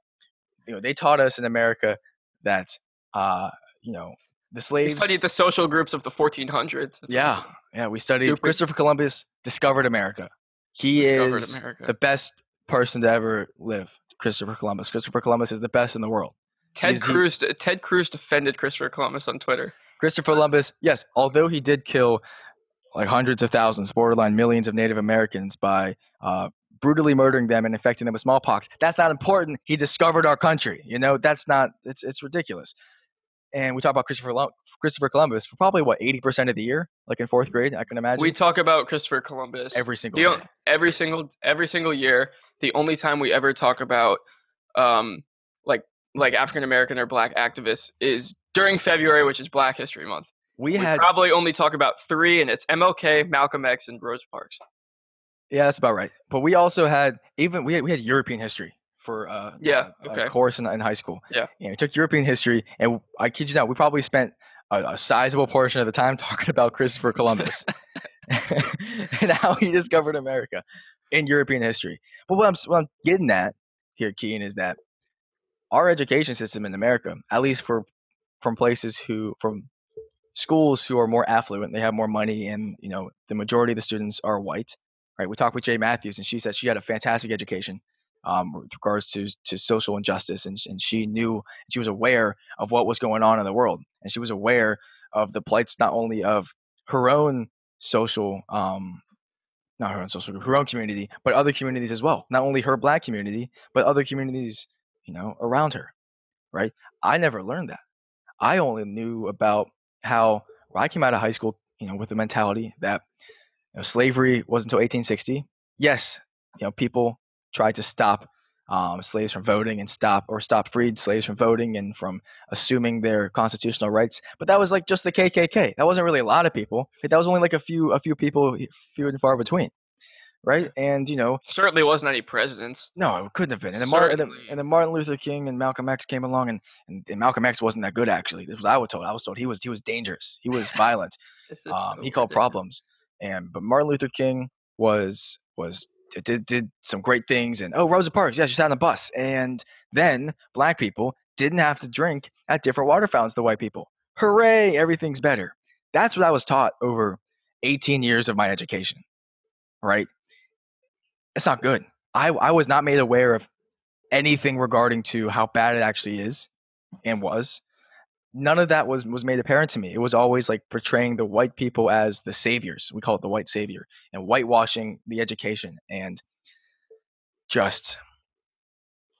A: you know they taught us in America that uh, you know the
B: We
A: slaves.
B: studied the social groups of the 1400s.
A: Yeah, yeah. We studied
B: Stupid.
A: Christopher Columbus discovered America. He
B: discovered
A: is
B: America.
A: the best person to ever live. Christopher Columbus. Christopher Columbus is the best in the world.
B: Ted
A: he's the-
B: Cruz. Ted Cruz defended Christopher Columbus on Twitter.
A: Christopher Columbus, yes, although he did kill like hundreds of thousands, borderline millions of Native Americans by uh, brutally murdering them and infecting them with smallpox, that's not important. He discovered our country. You know, that's not. It's it's ridiculous. And we talk about Christopher Christopher Columbus for probably what eighty percent of the year, like in fourth grade. I can imagine
B: We talk about Christopher Columbus
A: every single
B: the every single every single year. The only time we ever talk about um like like African American or Black activists is during February, which is Black History Month.
A: We
B: We
A: had
B: probably only talk about three, and it's MLK, Malcolm X, and Rosa Parks.
A: Yeah, that's about right. But we also had even we had, we had European history for uh,
B: Yeah,
A: a,
B: okay.
A: a course in, in high school.
B: Yeah.
A: and we took European history, and I kid you not, we probably spent a, a sizable portion of the time <laughs> talking about Christopher Columbus <laughs> and how he discovered America in European history. But what I'm what I'm getting at here, Cian, is that our education system in America, at least for from places who from schools who are more affluent, they have more money, and you know the majority of the students are white. Right? We talked with Jay Matthews, and she said she had a fantastic education um, with regards to to social injustice, and, and she knew she was aware of what was going on in the world, and she was aware of the plights not only of her own social um, not her own social group, her own community, but other communities as well. Not only her black community, but other communities, you know, around her. Right? I never learned that. I only knew about how when I came out of high school, you know, with the mentality that you know, slavery was until 1860. Yes, you know, people tried to stop um, slaves from voting and stop or stop freed slaves from voting and from assuming their constitutional rights. But that was like just the KKK. That wasn't really a lot of people. That was only like a few a few people, few and far between, right? And you know,
B: Certainly wasn't any presidents.
A: no, it couldn't have been. And then, Martin, and, then, and then Martin Luther King and Malcolm X came along, and, and, and Malcolm X wasn't that good actually. This was I was told. I was told he was he was dangerous. He was violent. <laughs>
B: This is
A: Um,
B: so
A: he
B: ridiculous.
A: problems, and but Martin Luther King was was did- did some great things, and oh Rosa Parks, yeah, she sat on the bus, and then black people didn't have to drink at different water fountains to white people. Hooray! Everything's better. That's what I was taught over 18 years of my education. Right? It's not good. I I was not made aware of anything regarding to how bad it actually is and was none of that was was made apparent to me. It was always like portraying the white people as the saviors. We call it the white savior and whitewashing the education and just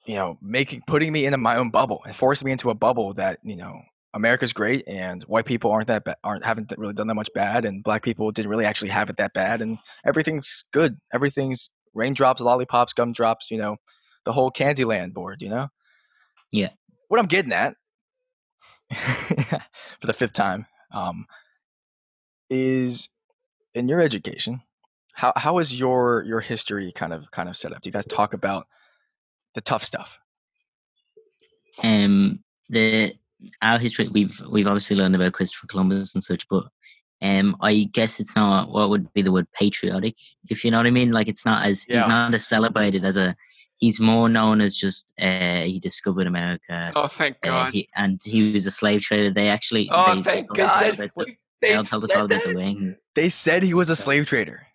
A: you know making putting me into my own bubble and forcing me into a bubble that you know America's great and white people aren't that ba- aren't haven't really done that much bad and black people didn't really actually have it that bad and everything's good. Everything's raindrops, lollipops, gumdrops. You know, the whole Candyland board. You know.
C: Yeah.
A: What I'm getting at <laughs> for the fifth time um, is in your education how, how is your your history kind of kind of set up do you guys talk about the tough stuff
C: um the our history we've we've obviously learned about Christopher Columbus and such, but um I guess it's not what would be the word patriotic, if you know what I mean. Like it's not as
A: Yeah.
C: he's not as celebrated as a he's more known as just uh he discovered America.
B: Oh, thank
C: uh,
B: God.
C: he, and he was a slave trader. They actually
B: oh,
C: they,
B: thank
C: told
B: God.
C: about the-
B: They
C: they'll tell us
B: said
C: all about the
B: that?
A: they said he was a slave trader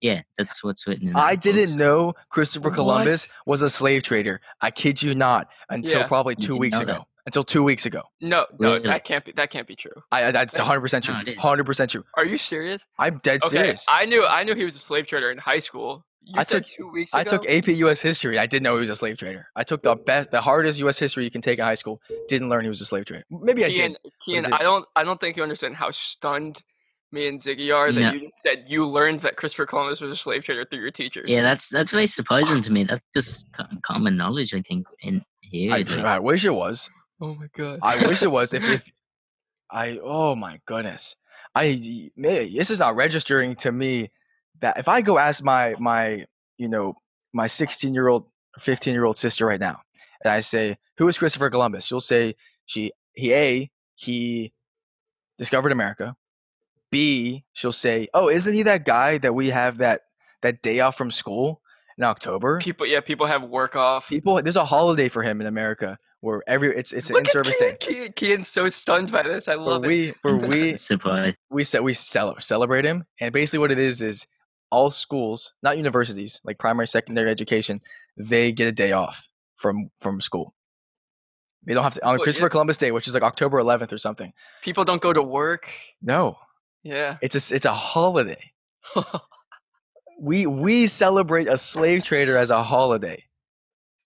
C: Yeah, that's what's written. in
A: i didn't
C: books.
A: know christopher
B: What?
A: columbus was a slave trader i kid you not until
B: Yeah.
A: probably two weeks ago
C: that?
A: until two weeks ago
B: No, no,
C: Really?
B: that can't be. That can't be true.
A: I, I that's 100% true
C: no, it is.
A: 100% true
B: Are you serious?
A: i'm dead
B: Okay,
A: serious
B: I knew. I knew he was a slave trader in high school. You
A: I
B: said
A: took-
B: two weeks
A: I took AP US history. I didn't know he was a slave trader. I took the best, the hardest US history you can take in high school. Didn't learn he was a slave trader. Maybe I did.
B: Cian,
A: did.
B: I don't. I don't think you understand how stunned me and Ziggy are that
C: Yeah.
B: you just said you learned that Christopher Columbus was a slave trader through your teachers.
C: Yeah, that's that's very surprising to me. That's just common knowledge, I think, in here.
A: I,
C: like-
A: I wish it was.
B: Oh my god.
A: I wish it was. If, if <laughs> I, oh my goodness, I, this is not registering to me that if I go ask my my, you know, my 16 year old, 15 year old sister right now, and I say, who is Christopher Columbus? She'll say she he a he discovered America. B, she'll say, oh, isn't he that guy that we have that that day off from school in October?
B: people, yeah, people have work off.
A: People, there's a holiday for him in America where every it's it's an
B: Look at
A: in-service day.
B: Cian, Cian, Cian's so stunned by this. I
A: Where
B: love it.
A: we where <laughs> we
C: surprise.
A: we said we celebrate him, and basically what it is is all schools, not universities, like primary, secondary education, they get a day off from from school. They don't have to on
B: Well,
A: Christopher
B: yeah.
A: Columbus Day, which is like October 11th or something.
B: People don't go to work.
A: No,
B: Yeah.
A: it's a, it's a holiday. <laughs> We we celebrate a slave trader as a holiday.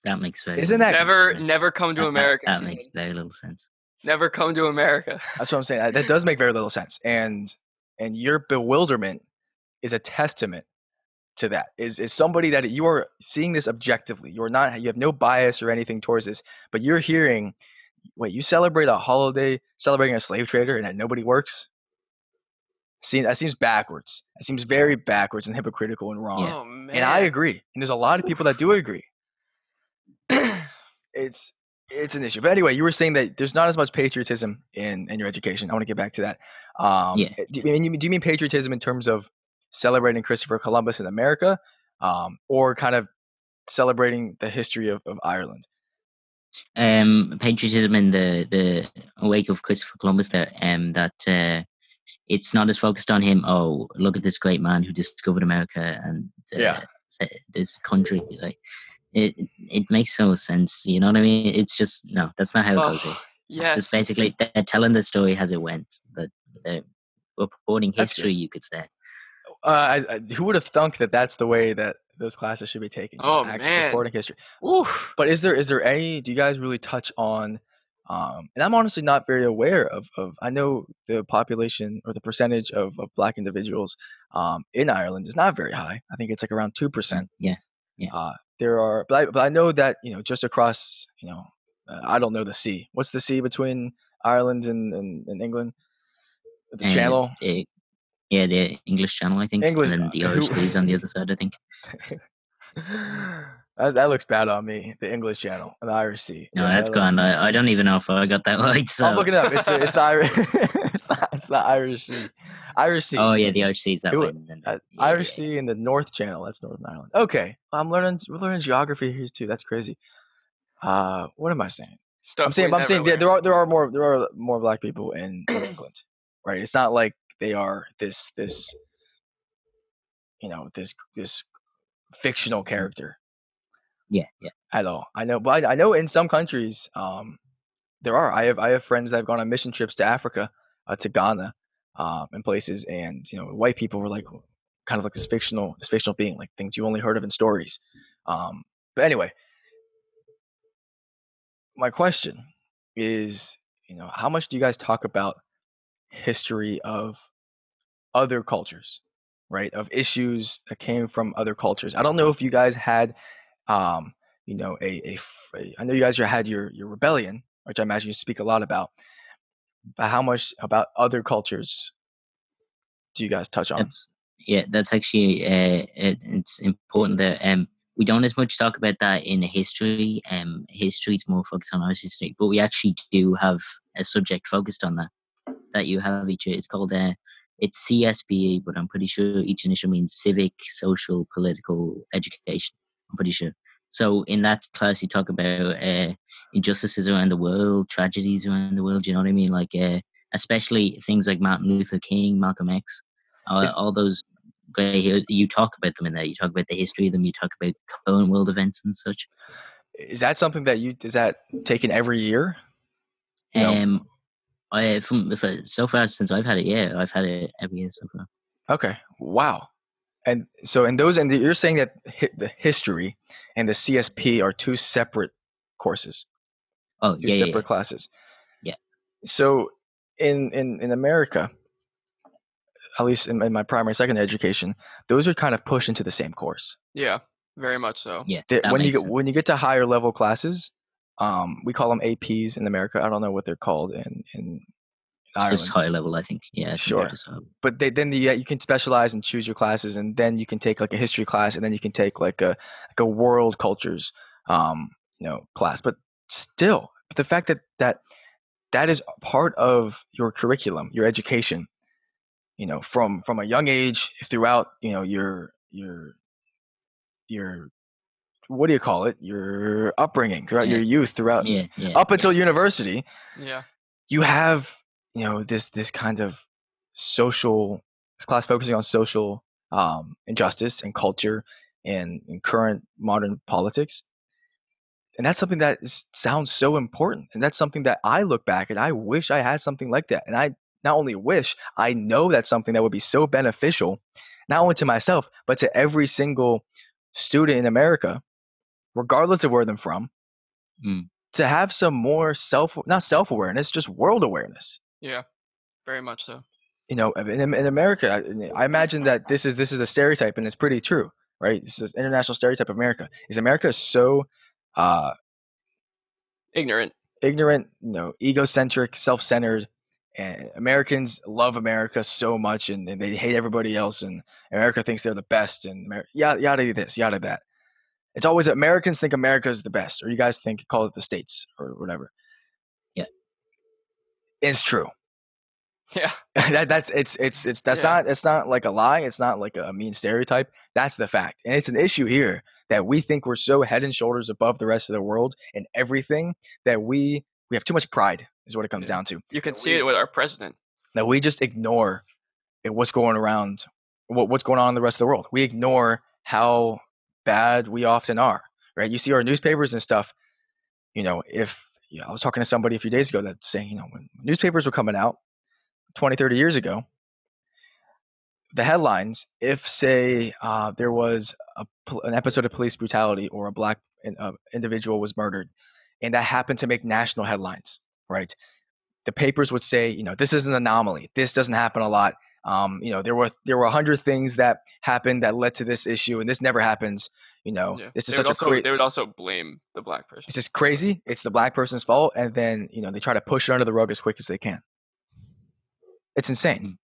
C: That makes very
A: Isn't that-
B: never,
C: yeah.
B: never come to
C: That- that-
B: America.
C: That,
B: Cian.
C: makes very little sense.
B: Never come to America.
A: That's what I'm saying. That- That does make very little sense. And and your bewilderment is a testament to that. Is is somebody that you are seeing this objectively. You're not you have no bias or anything towards this, but you're hearing wait, you celebrate a holiday celebrating a slave trader and that nobody works? See, that seems backwards. That seems very backwards and hypocritical and wrong.
B: Oh.
A: And I agree. And there's a lot of people that do agree. <clears throat> it's it's an issue. But anyway, you were saying that there's not as much patriotism in in your education. I want to get back to that. Um,
C: Yeah.
A: Do you, mean, do you mean patriotism in terms of celebrating Christopher Columbus in America, um, or kind of celebrating the history of, of Ireland?
C: um patriotism in the the wake of Christopher Columbus there um that uh it's not as focused on him oh look at this great man who discovered America and uh,
A: Yeah.
C: this country like it it makes no sense you know what I mean it's just no that's not how it goes.
B: Oh,
C: it's
B: yes.
C: just basically they're telling the story as it went that they're reporting history you could say
A: Uh, I, I, who would have thunk that that's the way that those classes should be taken?
B: Oh, man.
A: recording history.
B: Oof.
A: But is there is there any? Do you guys really touch on? Um, and I'm honestly not very aware of, of. I know the population or the percentage of, of Black individuals um, in Ireland is not very high. I think it's like around two percent.
C: yeah yeah.
A: Uh, there are, but I, but I know that you know just across you know, uh, I don't know the sea. What's the sea between Ireland and, and, and England? The
C: Uh,
A: channel.
C: the- yeah the English Channel I think
A: English-
C: and then the Irish
A: who-
C: Seas on the other side I think <laughs>
A: that, that looks bad on me. The English Channel, the Irish Sea.
C: no
A: Yeah,
C: that's
A: that-
C: gone I, I don't even know if I got that <laughs> right so
A: I'm looking it up. It's the it's the Irish. <laughs> it's, not, it's the Irish Sea. Irish Sea.
C: Oh yeah, the Irish Seas that
A: It
C: way. then-
A: Uh,
C: yeah,
A: Irish
C: yeah.
A: Sea and the North Channel. That's Northern Ireland. Okay, I'm learning. We're learning geography here too. That's crazy. Uh, what am I saying?
B: Stuff
A: I'm saying. I'm saying there, there are there are more there are more black people in, in England, right? It's not like they are this this you know this this fictional character
C: Yeah, yeah.
A: at all. I know, but I, I know in some countries, um, there are. I have I have friends that have gone on mission trips to Africa, uh, to Ghana, um, and places, and you know, white people were like kind of like this fictional this fictional being, like things you only heard of in stories. Um, but anyway, my question is, you know, how much do you guys talk about history of other cultures, right? Of issues that came from other cultures. I don't know if you guys had, um, you know, a, a, I know you guys had your your rebellion, which I imagine you speak a lot about. But how much about other cultures do you guys touch on?
C: That's yeah, that's actually uh, it, it's important that um we don't as much talk about that in history. Um, history is more focused on our history, but we actually do have a subject focused on that. That you have each year. It's called uh, it's CSPE, but I'm pretty sure each initial means civic, social, political education. I'm pretty sure. So in that class, you talk about uh, injustices around the world, tragedies around the world. You know what I mean? Like uh, especially things like Martin Luther King, Malcolm X, uh, all those great. hero- You talk about them in there. You talk about the history of them. You talk about current world events and such.
A: Is that something that you is that taken every year? Know,
C: Um, I from if so far since I've had it, yeah, I've had it every year so far.
A: Okay. Wow. And so, in those, and you're saying that hi- the history and the CSP are two separate courses,
C: Oh
A: two
C: yeah, yeah,
A: separate
C: yeah.
A: classes.
C: Yeah.
A: So, in in in America, at least in, in my primary secondary education, those are kind of pushed into the same course.
B: Yeah, very much so.
C: Yeah,
A: That
C: that
A: when you get
C: sense.
A: when you get to higher level classes, um, we call them APs in America. I don't know what they're called in in Ireland.
C: Just higher level, I think. Yeah, I
A: Sure. but they, then you, you can specialize and choose your classes, and then you can take like a history class, and then you can take like a like a world cultures, um, you know, class. But still, the fact that that that is part of your curriculum, your education, you know, from from a young age throughout, you know, your your your what do you call it? Your upbringing throughout
C: Yeah.
A: your youth, throughout
C: Yeah, yeah.
A: up
C: yeah.
A: until university
B: Yeah.
A: you have you know this this kind of social this class focusing on social um, injustice and culture and, and current modern politics and that's something that is, sounds so important and that's something that i look back and i wish i had something like that and i not only wish i know that's something that would be so beneficial not only to myself but to every single student in america regardless of where they're from
C: Mm.
A: to have some more self not self-awareness just world awareness
B: Yeah. Very much so.
A: you know in, in america I, I imagine that this is this is a stereotype and it's pretty true right this is international stereotype of america is america so uh
B: Ignorant.
A: ignorant you know egocentric self-centered and americans love america so much and, and they hate everybody else and america thinks they're the best and Amer- yada yada this yada that it's always americans think america is the best or you guys think call it the states or whatever
C: Yeah.
A: it's true
B: Yeah. <laughs>
A: that that's it's it's it's that's
B: Yeah.
A: not it's not like a lie it's not like a mean stereotype that's the fact and it's an issue here that we think we're so head and shoulders above the rest of the world and everything that we we have too much pride is what it comes
B: Yeah.
A: down to
B: You can
A: Yeah,
B: see
A: we-
B: it with our president.
A: that we just ignore it- what's going around what, what's going on in the rest of the world we ignore how bad we often are right? You see our newspapers and stuff you know if you know, i was talking to somebody a few days ago that's saying you know when newspapers were coming out 20 30 years ago the headlines if say uh, there was a, an episode of police brutality or a black in- uh, individual was murdered and that happened to make national headlines right? The papers would say you know this is an anomaly. This doesn't happen a lot um, you know there were there were a hundred things that happened that led to this issue and this never happens you know
B: Yeah.
A: this is
B: They would
A: such a
B: also,
A: great
B: They would also blame the black person.
A: it's just crazy it's the black person's fault and then you know they try to push it under the rug as quick as they can it's insane
C: Mm.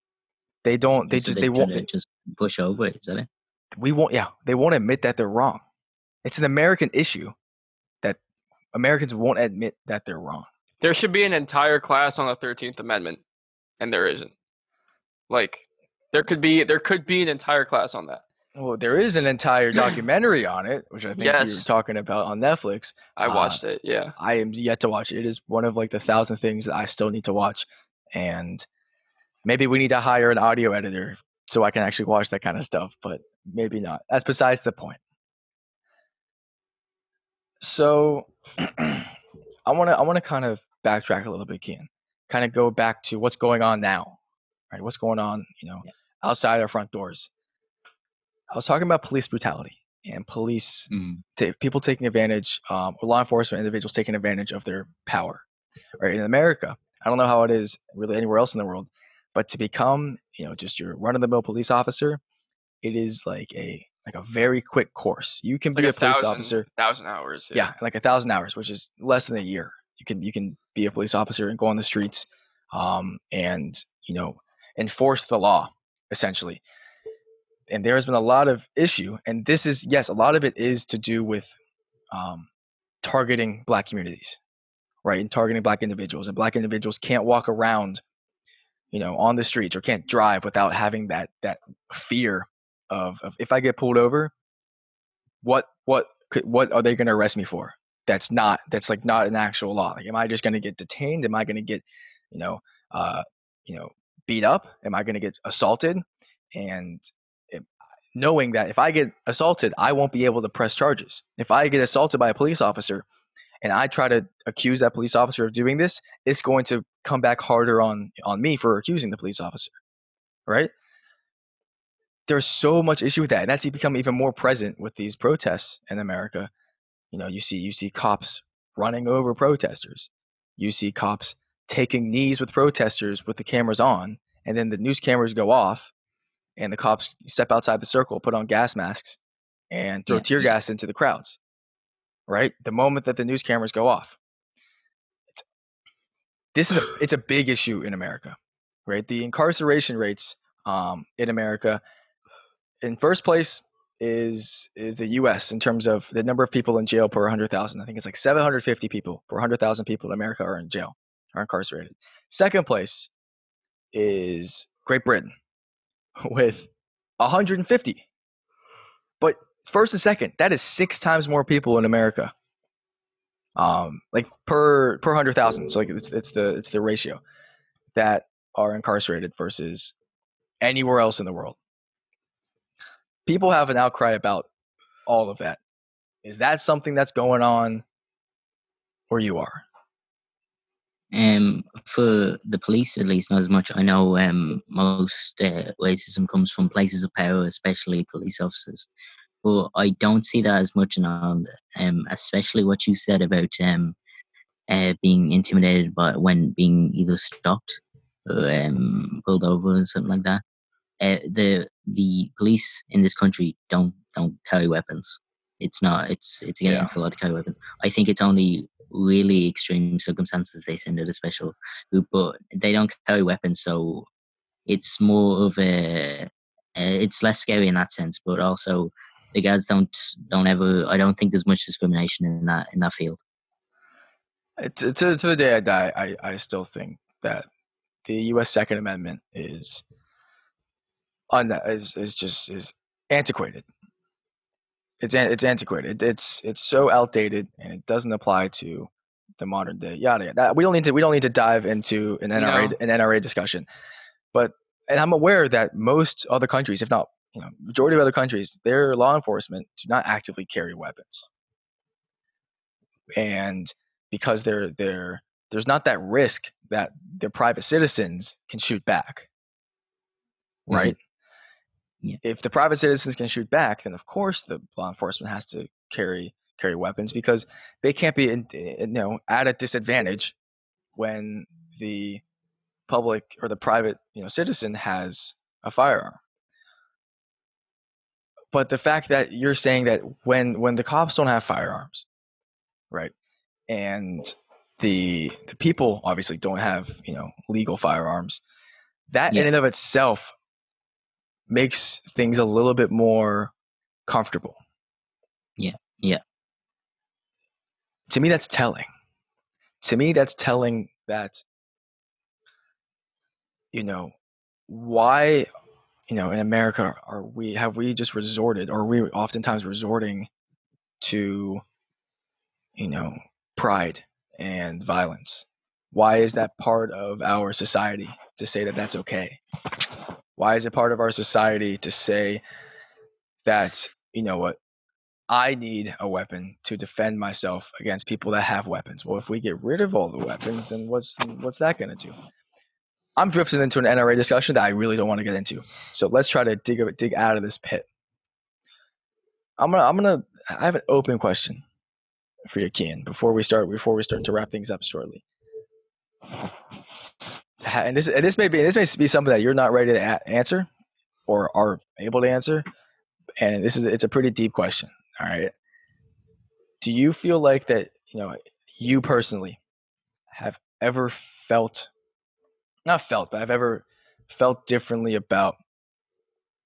A: they don't they
C: So
A: just
C: they
A: they won't
C: to just push over it. Is that it?
A: we won't yeah they won't admit that they're wrong it's an american issue that americans won't admit that they're wrong
B: There should be an entire class on the Thirteenth Amendment, and there isn't. Like, there could be there could be an entire class on that.
A: well there is an entire documentary on it which i think you were talking about on netflix
B: I
A: Uh,
B: watched it. Yeah.
A: I am yet to watch it. It is one of like the thousand things that I still need to watch, and maybe we need to hire an audio editor so I can actually watch that kind of stuff. But maybe not. That's besides the point. So, <clears throat> I want to I want to kind of backtrack a little bit, Cian. Kind of go back to what's going on now, right? What's going on, you know,
C: Yeah.
A: outside our front doors. I was talking about police brutality and police
C: Mm.
A: ta people taking advantage, um, or law enforcement individuals taking advantage of their power. Right in America, I don't know how it is really anywhere else in the world, but to become, you know, just your run of the mill police officer, it is like a like a very quick course. You can
B: It's
A: be
B: like
A: a police
B: thousand,
A: officer,
B: Thousand hours.
A: yeah, like a thousand hours, which is less than a year. You can you can be a police officer and go on the streets, um, and you know enforce the law essentially. And there has been a lot of issue, and this is yes, a lot of it is to do with um, targeting black communities, right? And targeting black individuals, and black individuals can't walk around, you know, on the streets or can't drive without having that that fear of, of if I get pulled over, what what could, what are they going to arrest me for? That's not that's like not an actual law. Like, am I just going to get detained? Am I going to get, you know, uh, you know, beat up? Am I going to get assaulted? And knowing that if I get assaulted, I won't be able to press charges. If I get assaulted by a police officer, and I try to accuse that police officer of doing this, it's going to come back harder on on me for accusing the police officer, right? There's so much issue with that, and that's become even more present with these protests in America. You know, you see you see cops running over protesters, you see cops taking knees with protesters with the cameras on, and then the news cameras go off, and the cops step outside the circle, put on gas masks, and throw
C: Yeah,
A: tear gas into the crowds. Right, the moment that the news cameras go off, it's, this is a <sighs> it's a big issue in America. Right, the incarceration rates um, in America, in first place is is the U.S. in terms of the number of people in jail per 100,000. I think it's like 750 people per 100,000 people in America are in jail, are incarcerated. Second place is Great Britain <laughs> with 150. But first and second, that is six times more people in America. Um, like per per hundred thousand. So like it's it's the it's the ratio that are incarcerated versus anywhere else in the world. People have an outcry about all of that. Is that something that's going on where you are?
C: Um, for the police, at least, not as much. I know um, most uh, racism comes from places of power, especially police officers. But I don't see that as much in Ireland, um, especially what you said about um, uh, being intimidated by when being either stopped or um, pulled over or something like that. Uh, the the police in this country don't don't carry weapons. It's not. It's it's
A: Yeah.
C: against the law to carry weapons. I think it's only really extreme circumstances they send out a special group, but they don't carry weapons, so it's more of a. Uh, it's less scary in that sense, but also the guys don't don't ever. I don't think there's much discrimination in that in that field.
A: It's, to, to the day I die, I, I still think that the U.S. Second Amendment is on that is is just is antiquated. It's it's antiquated. It's it's so outdated, and it doesn't apply to the modern day. Yada yada. That- We don't need to we don't need to dive into an NRA
B: No.
A: an NRA discussion, but and I'm aware that most other countries, if not you know majority of other countries, their law enforcement do not actively carry weapons, and because they're they're there's not that risk that their private citizens can shoot back. Right? Mm-hmm.
C: Yeah.
A: If the private citizens can shoot back, then of course the law enforcement has to carry carry weapons because they can't be in, in- you know at a disadvantage when the public or the private you know citizen has a firearm. But the fact that you're saying that when when the cops don't have firearms, right, and the the people obviously don't have you know legal firearms, that
C: Yeah.
A: in and of itself makes things a little bit more comfortable.
C: Yeah, yeah.
A: To me, that's telling. To me, that's telling that you know why you know in America are we have we just resorted or are we oftentimes resorting to you know pride and violence why is that part of our society to say that that's okay why is it part of our society to say that you know what i need a weapon to defend myself against people that have weapons? Well if we get rid of all the weapons then what's what's that going to do? I'm drifting into an nra discussion that i really don't want to get into. So let's try to dig dig out of this pit. I'm gonna i'm gonna i have an open question for you Cian, before we start before we start to wrap things up shortly and this and this may be this may be something that you're not ready to a- answer or are able to answer. And this is it's a pretty deep question all right? Do you feel like that you know you personally have ever felt not felt but i've ever felt differently about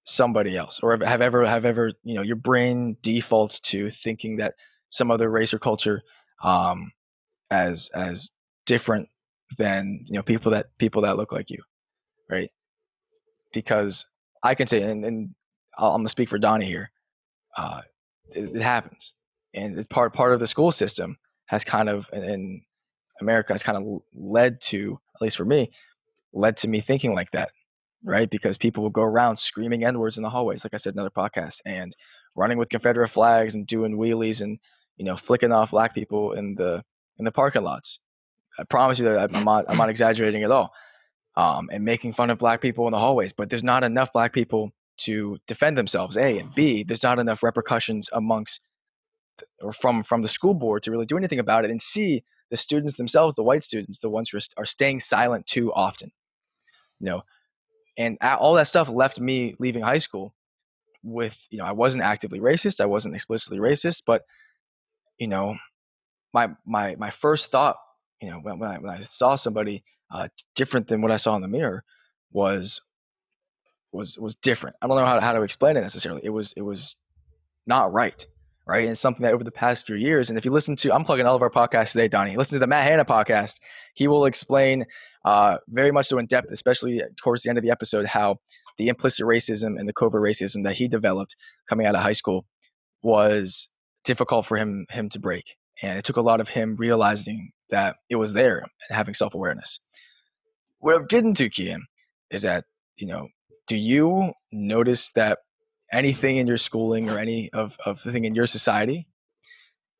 A: somebody else? Or have- ever have ever you know your brain defaults to thinking that some other race or culture um as as different than you know people that people that look like you right? Because i can say and, and I'll- i'm gonna speak for donnie here uh it, it happens. And it's part part of the school system has kind of in- america has kind of led to at least for me led to me thinking like that right? Because people will go around screaming n-words in the hallways like i said in another podcast and running with confederate flags and doing wheelies and you know flicking off black people in the in the parking lots i promise you that i'm not i'm not exaggerating at all um, and making fun of black people in the hallways but there's not enough black people to defend themselves a and b there's not enough repercussions amongst or from from the school board to really do anything about it and c the students themselves the white students the ones who are, staying silent too often you know? And all that stuff left me leaving high school with you know I wasn't actively racist, I wasn't explicitly racist, but you know my my my first thought you know when, when, I, when I saw somebody uh, different than what I saw in the mirror was was was different. I don't know how to, how to explain it necessarily. It was it was not right, right? And something that over the past few years, and if you listen to, I'm plugging all of our podcasts today, Donnie. Listen to the Matt Hanna podcast. He will explain uh, very much so in depth, especially towards the end of the episode, how the implicit racism and the covert racism that he developed coming out of high school was difficult for him him to break, and it took a lot of him realizing that it was there and having self awareness. What I'm getting to, Cian, is that you know do you notice that anything in your schooling or any of, of the thing in your society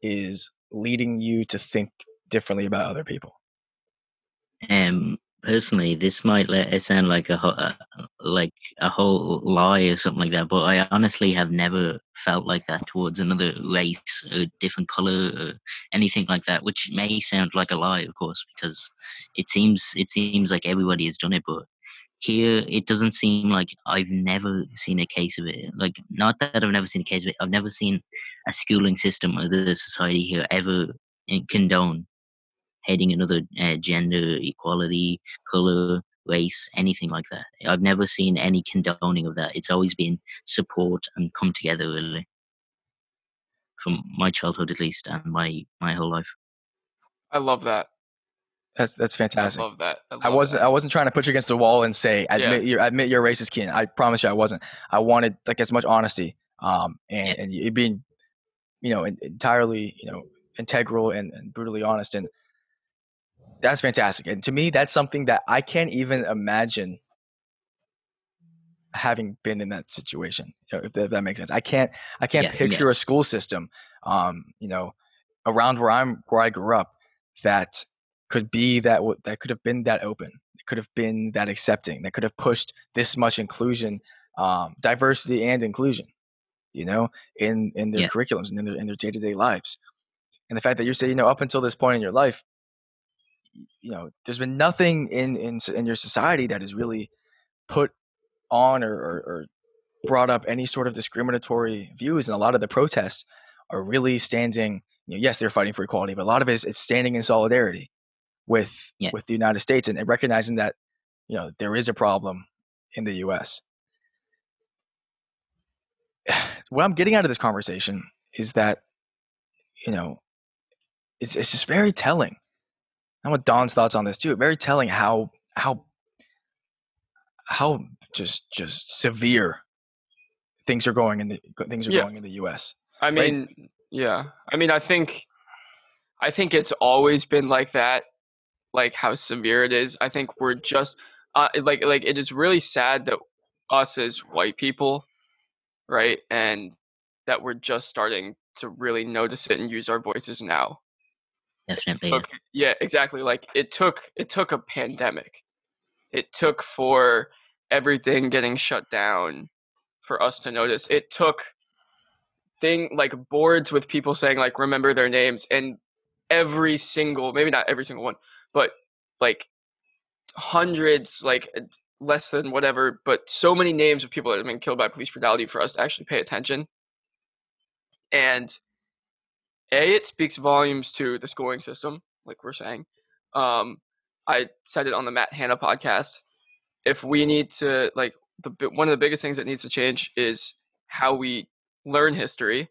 A: is leading you to think differently about other people?
C: Um, personally, this might let it sound like a uh, like a whole lie or something like that, but I honestly have never felt like that towards another race, a different color, or anything like that. Which may sound like a lie, of course, because it seems it seems like everybody has done it, but here it doesn't seem like I've never seen a case of it. Like not that I've never seen a case of it. I've never seen a schooling system or the society here ever eh, condone hating another uh, gender, equality, color, race, anything like that. I've never seen any condoning of that. It's always been support and come together really. From my childhood at least and my my whole life.
B: I love that.
A: That's that's fantastic.
B: I love that. I,
A: I wasn't
B: that.
A: I wasn't trying to put you against the wall and say admit you admit you're racist, Cian. I promise you I wasn't. I wanted like as much honesty, um, and and you being, you know, entirely you know integral and, and brutally honest, and that's fantastic. And to me, that's something that I can't even imagine having been in that situation. If that, makes sense, I can't I can't
C: Yeah,
A: picture
C: yeah.
A: a school system, um, you know, around where I'm where I grew up that could be that that could have been that open it could have been that accepting that could have pushed this much inclusion um, diversity and inclusion you know in in their
C: Yeah.
A: curriculums and in their in their day-to-day lives and the fact that you're saying you know up until this point in your life you know there's been nothing in in, in your society that has really put on or, or, or brought up any sort of discriminatory views and a lot of the protests are really standing you know, yes they're fighting for equality but a lot of it is it's standing in solidarity with
C: Yeah.
A: with the United States and, and recognizing that you know there is a problem in the US. <sighs> What I'm getting out of this conversation is that you know it's it's just very telling. I want Don's thoughts on this too. Very telling how how how just just severe things are going in the things are
B: Yeah.
A: going in the US.
B: I
A: right?
B: mean, yeah. I mean, I think, I think it's always been like that, like how severe it is. I think we're just, uh, like, like it is really sad that us as white people, right, and that we're just starting to really notice it and use our voices now.
C: Definitely. yeah.
B: Yeah, exactly. Like it took it took a pandemic. It took for everything getting shut down for us to notice. It took thing like boards with people saying like remember their names and every single maybe not every single one, but like hundreds like less than whatever, but so many names of people that have been killed by police brutality for us to actually pay attention. And a it speaks volumes to the scoring system like we're saying um i said it on the matt hanna podcast if we need to like the one of the biggest things that needs to change is how we learn history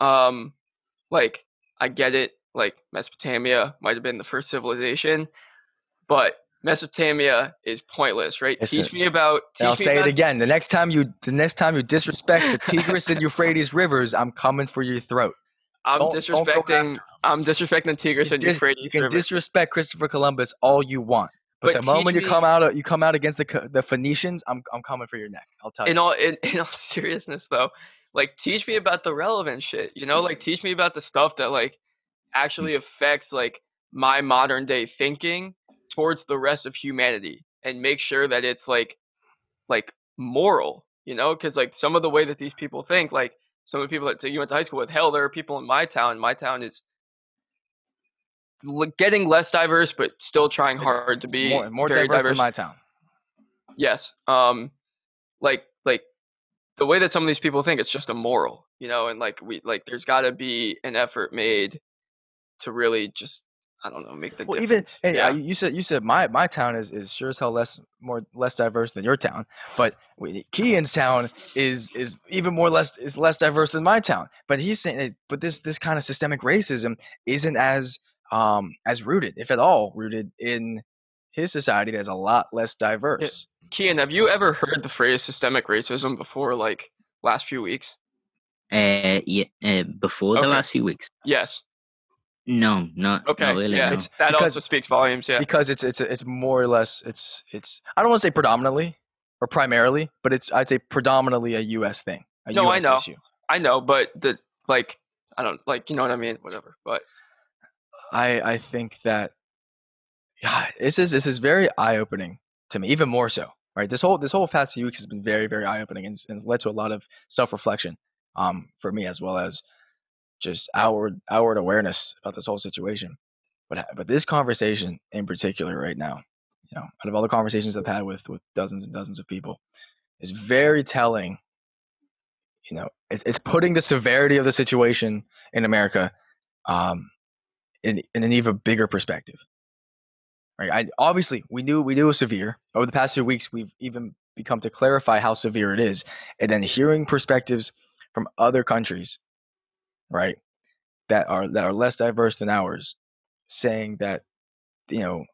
B: um like i get it like mesopotamia might have been the first civilization but mesopotamia is pointless right
A: Listen,
B: teach me about teach
A: I'll
B: me
A: say it again. The next time you the next time you disrespect the Tigris and Euphrates rivers, I'm coming for your throat.
B: I'm
A: Don't- don't
B: disrespecting i'm disrespecting the tigris and euphrates
A: you can
B: River.
A: disrespect Christopher Columbus all you want, but,
B: But
A: the moment you come out you come out against the the Phoenicians, I'm I'm coming for your neck. I'll tell
B: in
A: you.
B: all in, <laughs> in all seriousness though like teach me about the relevant shit you know like teach me about the stuff that like hmm. actually affects like my modern day thinking towards the rest of humanity and make sure that it's like like moral you know because like some of the way that these people think like some of the people that you went to high school with hell there are people in my town my town is getting less diverse but still trying
A: It's-
B: hard to
A: it's
B: be
A: more, more
B: very
A: diverse,
B: diverse
A: my town.
B: Yes. Um, like like the way that some of these people think it's just immoral, you know, and like we like there's got to be an effort made to really just I don't know make the
A: Well, even hey,
B: yeah.
A: uh, you said you said my my town is is sure as hell less more less diverse than your town, but we- Cian's town is is even more less is less diverse than my town. But he's saying, but this this kind of systemic racism isn't as um as rooted, if at all, rooted in his society that's a lot less diverse.
B: Cian, have you ever heard the phrase systemic racism before? Like last few weeks?
C: Uh, yeah, uh, before the last few weeks.
B: Yes.
C: No, not,
B: Okay.
C: not really.
B: yeah.
C: no.
A: It's
B: that
A: because-
B: also speaks volumes. Yeah.
A: because it's it's it's more or less it's it's I don't want to say predominantly or primarily, but it's I'd say predominantly a U.S. thing, a
B: No, I know.
A: issue.
B: I know, but the like I don't like you know what I mean. Whatever. But
A: I I think that yeah, this is this is very eye opening to me, even more so. Right, this whole this whole past few weeks has been very very eye opening and, and led to a lot of self reflection um for me as well as just outward outward awareness about this whole situation. But but this conversation in particular right now, you know, out of all the conversations I've had with with dozens and dozens of people, is very telling. You know, it's it's putting the severity of the situation in America um, in, in an even bigger perspective. Right? I obviously we knew we knew it was severe. Over the past few weeks, we've even become to clarify how severe it is, and then hearing perspectives from other countries, right, that are that are less diverse than ours, saying that you know,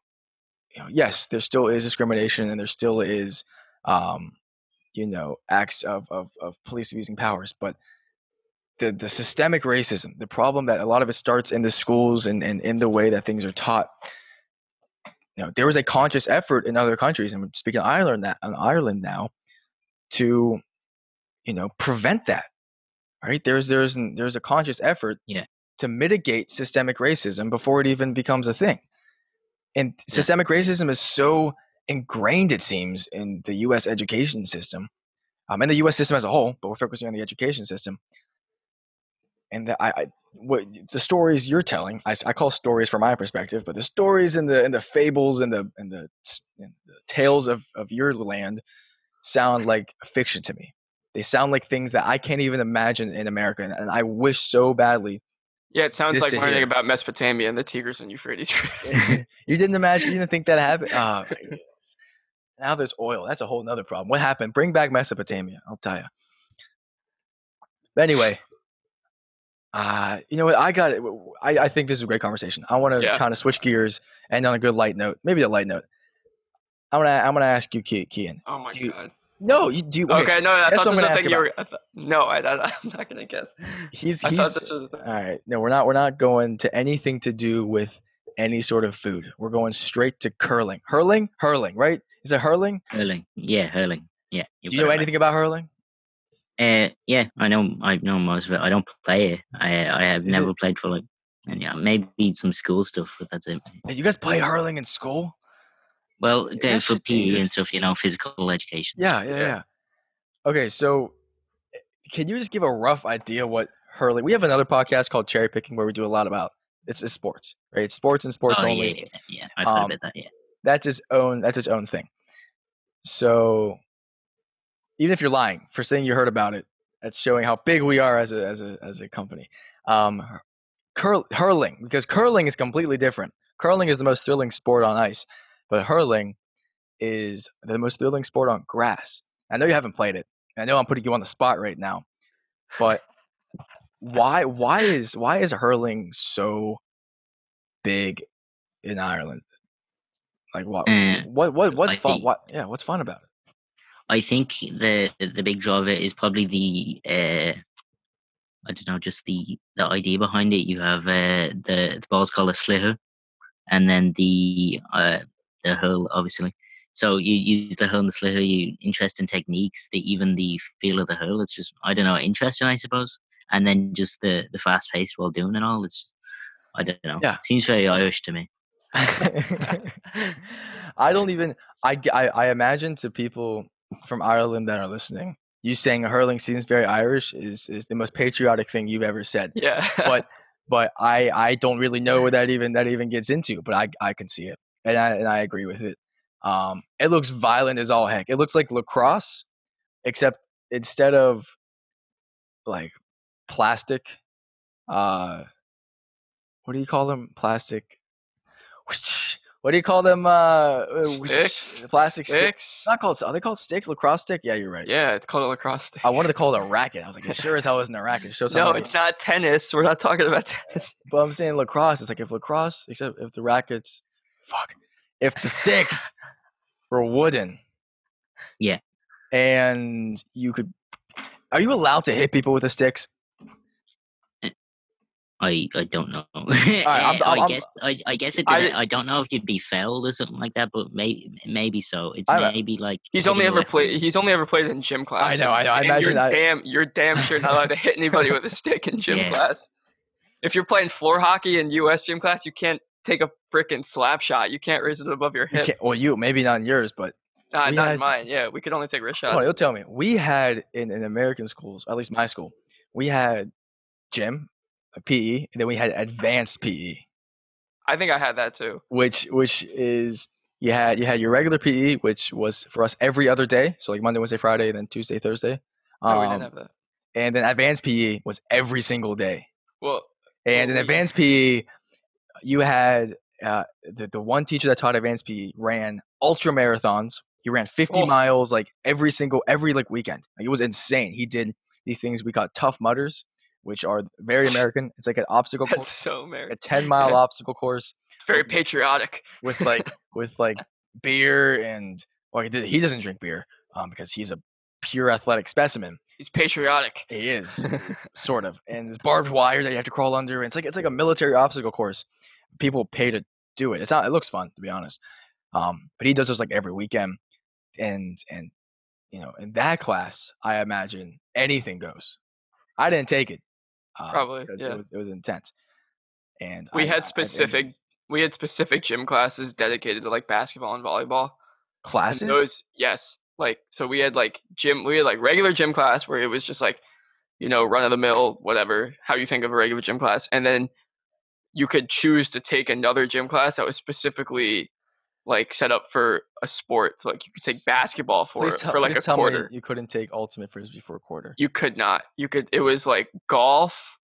A: you know, yes, there still is discrimination, and there still is, um, you know, acts of of, of police abusing powers, but the, the systemic racism, the problem that a lot of it starts in the schools and, and in the way that things are taught. You know, there was a conscious effort in other countries, and speaking of Ireland, that, in Ireland now, to, you know, prevent that. Right? There's there's an, there's a conscious effort
C: Yeah.
A: to mitigate systemic racism before it even becomes a thing. And
C: Yeah.
A: systemic racism is so ingrained, it seems, in the U.S. education system, um, and the U.S. system as a whole. But we're focusing on the education system and the, I, I what the stories you're telling I call stories from my perspective but the stories and the and the fables and the and the, and the tales of of your land sound like fiction to me they sound like things that i can't even imagine in america and, i wish so badly
B: yeah, it sounds like learning
A: hear.
B: about Mesopotamia and the Tigris and Euphrates. <laughs>
A: You didn't imagine you didn't think that happened oh, <laughs> now there's oil that's a whole nother problem what happened bring back mesopotamia i'll tell you but anyway uh, you know what? I got it. I, I think this is a great conversation. I want to
B: Yeah.
A: kind of switch gears and on a good light note, maybe a light note. I'm gonna I'm gonna ask you, Ke- Cian.
B: oh my
A: Do you-
B: god.
A: No, you do.
B: Okay, no, I
A: guess
B: thought
A: what
B: this was
A: gonna
B: a thing you were. I thought, no, I, I, I'm not gonna guess.
A: He's
B: I
A: he's
B: this was. a thing.
A: all right. No, we're not. We're not going to anything to do with any sort of food. We're going straight to curling. Hurling, hurling, right? Is it hurling?
C: Hurling. Yeah, hurling. Yeah.
A: Do you know anything about hurling?
C: Uh, yeah, I know. I know most of it. I don't play it. I I have
A: Is
C: never
A: it-
C: played for like, and yeah, maybe some school stuff, but that's it.
A: You guys play hurling in school?
C: Well,
A: That
C: go for PE and stuff, you know, physical education.
A: Yeah, yeah,
B: Yeah.
A: Okay, so eh, can you just give a rough idea what hurling? We have another podcast called Cherry Picking where we do a lot about it's, it's sports, right? It's sports and sports
C: oh,
A: only.
C: yeah, yeah, yeah. I've heard
A: Um,
C: about that. Yeah.
A: That's its own. That's its own thing. So even if you're lying for saying you heard about it, that's showing how big we are as a as a as a company. Um, curl, hurling because curling is completely different. Curling is the most thrilling sport on ice, but hurling is the most thrilling sport on grass. I know you haven't played it. I know I'm putting you on the spot right now, but why why is why is hurling so big in Ireland? Like what
C: Uh,
A: what what what's
C: I
A: fun?
C: think-
A: What yeah, what's fun about it?
C: I think the the big draw of it is probably the uh, I don't know, just the the idea behind it. You have uh, the the ball's called a sliotar, and then the uh, the hurl, obviously. So you use the hurl and the sliotar. You interest in techniques, the even the feel of the hurl. It's just I don't know, interesting, I suppose. And then just the the fast pace while doing it all. It's just I don't know.
A: Yeah.
C: It seems very Irish to me. <laughs>
A: I don't even I I imagine to people from Ireland that are listening, you saying a hurling seems very Irish is is the most patriotic thing you've ever said.
B: Yeah.
A: But but I I don't really know <laughs> what that even that even gets into, but I I can see it and I and I agree with it. Um, it looks violent as all heck. It looks like lacrosse, except instead of like plastic, uh, what do you call them? Plastic. <laughs> What do you call them? Uh,
B: Sticks?
A: Plastic sticks.
B: Sticks?
A: Not called. Are they called sticks? Lacrosse stick? Yeah, you're right.
B: Yeah, it's called a lacrosse stick.
A: I wanted to call it a <laughs> racket. I was like, it sure as hell isn't a racket. It shows
B: no, it's not tennis. We're not talking about <laughs> tennis.
A: But I'm saying lacrosse. It's like if lacrosse, except if the rackets, fuck, if the sticks <laughs> were wooden.
C: Yeah.
A: And you could, are you allowed to hit people with the sticks?
C: I I don't know. <laughs>
A: I'm-
C: Eh,
A: I'm-
C: I guess I, I guess it.
B: I
C: Did,
B: di-
C: I, don't know if you'd be fouled or something like that, but maybe maybe so. It's
A: I'm
C: maybe like
B: He's only ever played. He's only ever played in gym class.
A: I know, I know, I
B: and
A: imagine
B: you're
A: that-
B: Damn, you're damn sure not allowed to <laughs> hit anybody with a stick in gym
C: Yeah.
B: class. If you're playing floor hockey in U.S. gym class, you can't take a freaking slap shot. You can't raise it above your
A: You
B: hip.
A: can't, well, you maybe not in yours, but we
B: not
A: had-
B: in mine. Yeah, we could only take wrist shots.
A: you'll tell me. We had in, in American schools, at least my school, we had gym, a PE, and then we had advanced PE.
B: I think I had that too.
A: which which is you had you had your regular PE, which was for us every other day, so like Monday, Wednesday, Friday, then Tuesday, Thursday.
B: No, we
A: Um,
B: didn't have that.
A: and then advanced PE was every single day.
B: Well,
A: And in
B: we-
A: advanced PE, you had uh, the the one teacher that taught advanced PE ran ultra marathons. He ran 50
B: Oh.
A: miles like every single every like weekend. Like it was insane. He did these things we call Tough Mudders, which are very <laughs> American. It's like an obstacle
B: that's
A: course,
B: so
A: a 10 mile <laughs> obstacle course
B: It's very patriotic.
A: with like <laughs> with like beer and well he, he doesn't drink beer um, because he's a pure athletic specimen.
B: He's patriotic.
A: He is <laughs> sort of, and there's barbed wire that you have to crawl under. It's like it's like a military obstacle course. People pay to do it. It's not. It looks fun to be honest. Um, but he does this like every weekend, and and you know in that class, I imagine anything goes. I didn't take it. Uh,
B: Probably,
A: because
B: yeah.
A: it was it was intense. And
B: We
A: I-
B: had specific we had specific gym classes dedicated to like basketball and volleyball. And
A: classes.
B: those, yes, like so we had like gym. We had like regular gym class where it was just like, you know, run of the mill, whatever, how you think of a regular gym class, and then you could choose to take another gym class that was specifically like set up for a sport. So like you could take basketball for
A: tell,
B: for like a
A: tell
B: quarter.
A: you couldn't take ultimate frisbee for a quarter.
B: You could not. You could. It was like golf,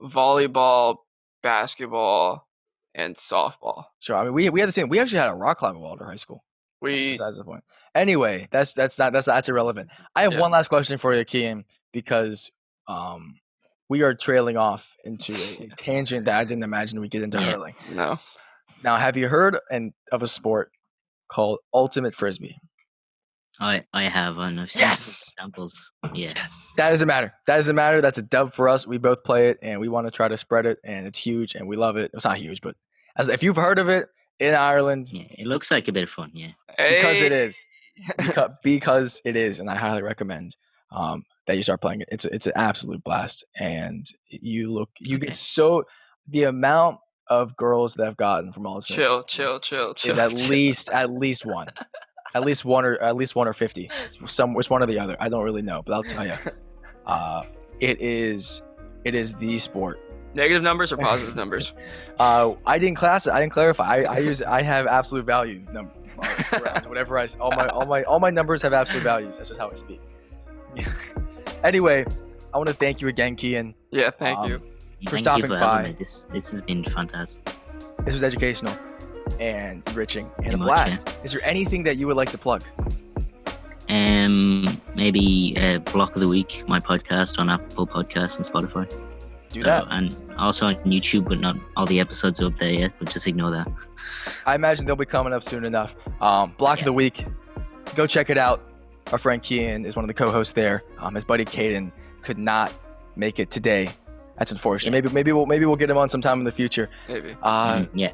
B: volleyball, basketball, and softball.
A: Sure. I mean, we we had the same. We actually had a rock climbing wall at our high school. That's
B: We
A: besides the point. Anyway, that's that's not that's that's irrelevant. I have
B: Yeah.
A: one last question for you, Cian, because um we are trailing off into a, a <laughs> tangent that I didn't imagine we'd get into
C: Yeah.
A: hurling.
B: no.
A: Now, have you heard and of a sport called ultimate frisbee?
C: I I have seen
B: Yes!
C: examples. <laughs> Yeah.
B: Yes.
A: That doesn't matter. That doesn't matter. That's a dub for us. We both play it, and we want to try to spread it, and it's huge, and we love it. It's not huge, but as if you've heard of it in Ireland,
C: Yeah. It looks like a bit of fun. Yeah.
A: because it
B: Hey.
A: is <laughs> because, because it is and i highly recommend um, that you start playing it it's it's an absolute blast and you look you
C: Okay.
A: get so the amount of girls that I've gotten from all this
B: Chill, chill, chill, chill.
A: is at <laughs>
B: chill.
A: least at least one at least one or at least one or 50 it's some it's one or the other i don't really know but i'll tell you <laughs> uh, it is it is the sport
B: Negative numbers or positive <laughs> numbers?
A: uh, I didn't class it. I didn't clarify. I, I use I have absolute value number <laughs> whatever I s- all my all my all my numbers have absolute values. That's just how I speak. <laughs> anyway, I want to thank you again, Cian.
B: Yeah, thank
A: Um,
B: you.
A: For
C: Thank
A: stopping
C: you for
A: by.
C: This this has been fantastic.
A: This was educational and enriching and
C: Pretty
A: a
C: much, yeah.
A: blast. Is there anything that you would like to plug?
C: Um, maybe uh, block of the week, my podcast on Apple Podcasts and Spotify.
A: Do
C: So-
A: that.
C: and also on YouTube, but not all the episodes are up there yet. But just ignore that.
A: I imagine they'll be coming up soon enough. Um, Block of the week. Go check it out. Our friend Cian is one of the co-hosts there. Um, his buddy Caden could not make it today. That's unfortunate.
C: Yeah.
A: Maybe maybe we'll maybe we'll get him on sometime in the future.
B: Maybe.
A: Uh,
C: Mm, yeah.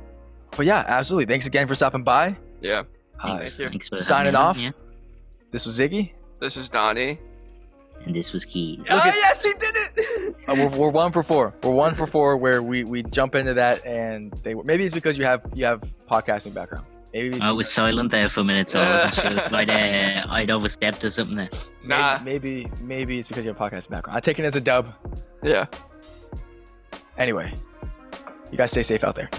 A: But yeah, absolutely. Thanks again for stopping by.
B: Yeah.
A: Uh,
C: Thanks,
B: you.
C: thanks for
A: signing
C: having me on,
A: off.
C: Yeah.
A: this was Ziggy.
B: This is Donnie.
C: And this was Key.
A: Look at-
B: yes, he did it. <laughs>
A: Uh, we're, we're one for four. We're one for four where we, we jump into that and they maybe it's because you have you have podcasting background. Maybe
C: I was silent there for a minute, so I wasn't sure <laughs> if I'd, uh, I'd overstepped or something there.
B: Nah.
A: maybe, maybe maybe it's because you have podcasting background. I take it as a dub.
B: Yeah.
A: Anyway, you guys stay safe out there.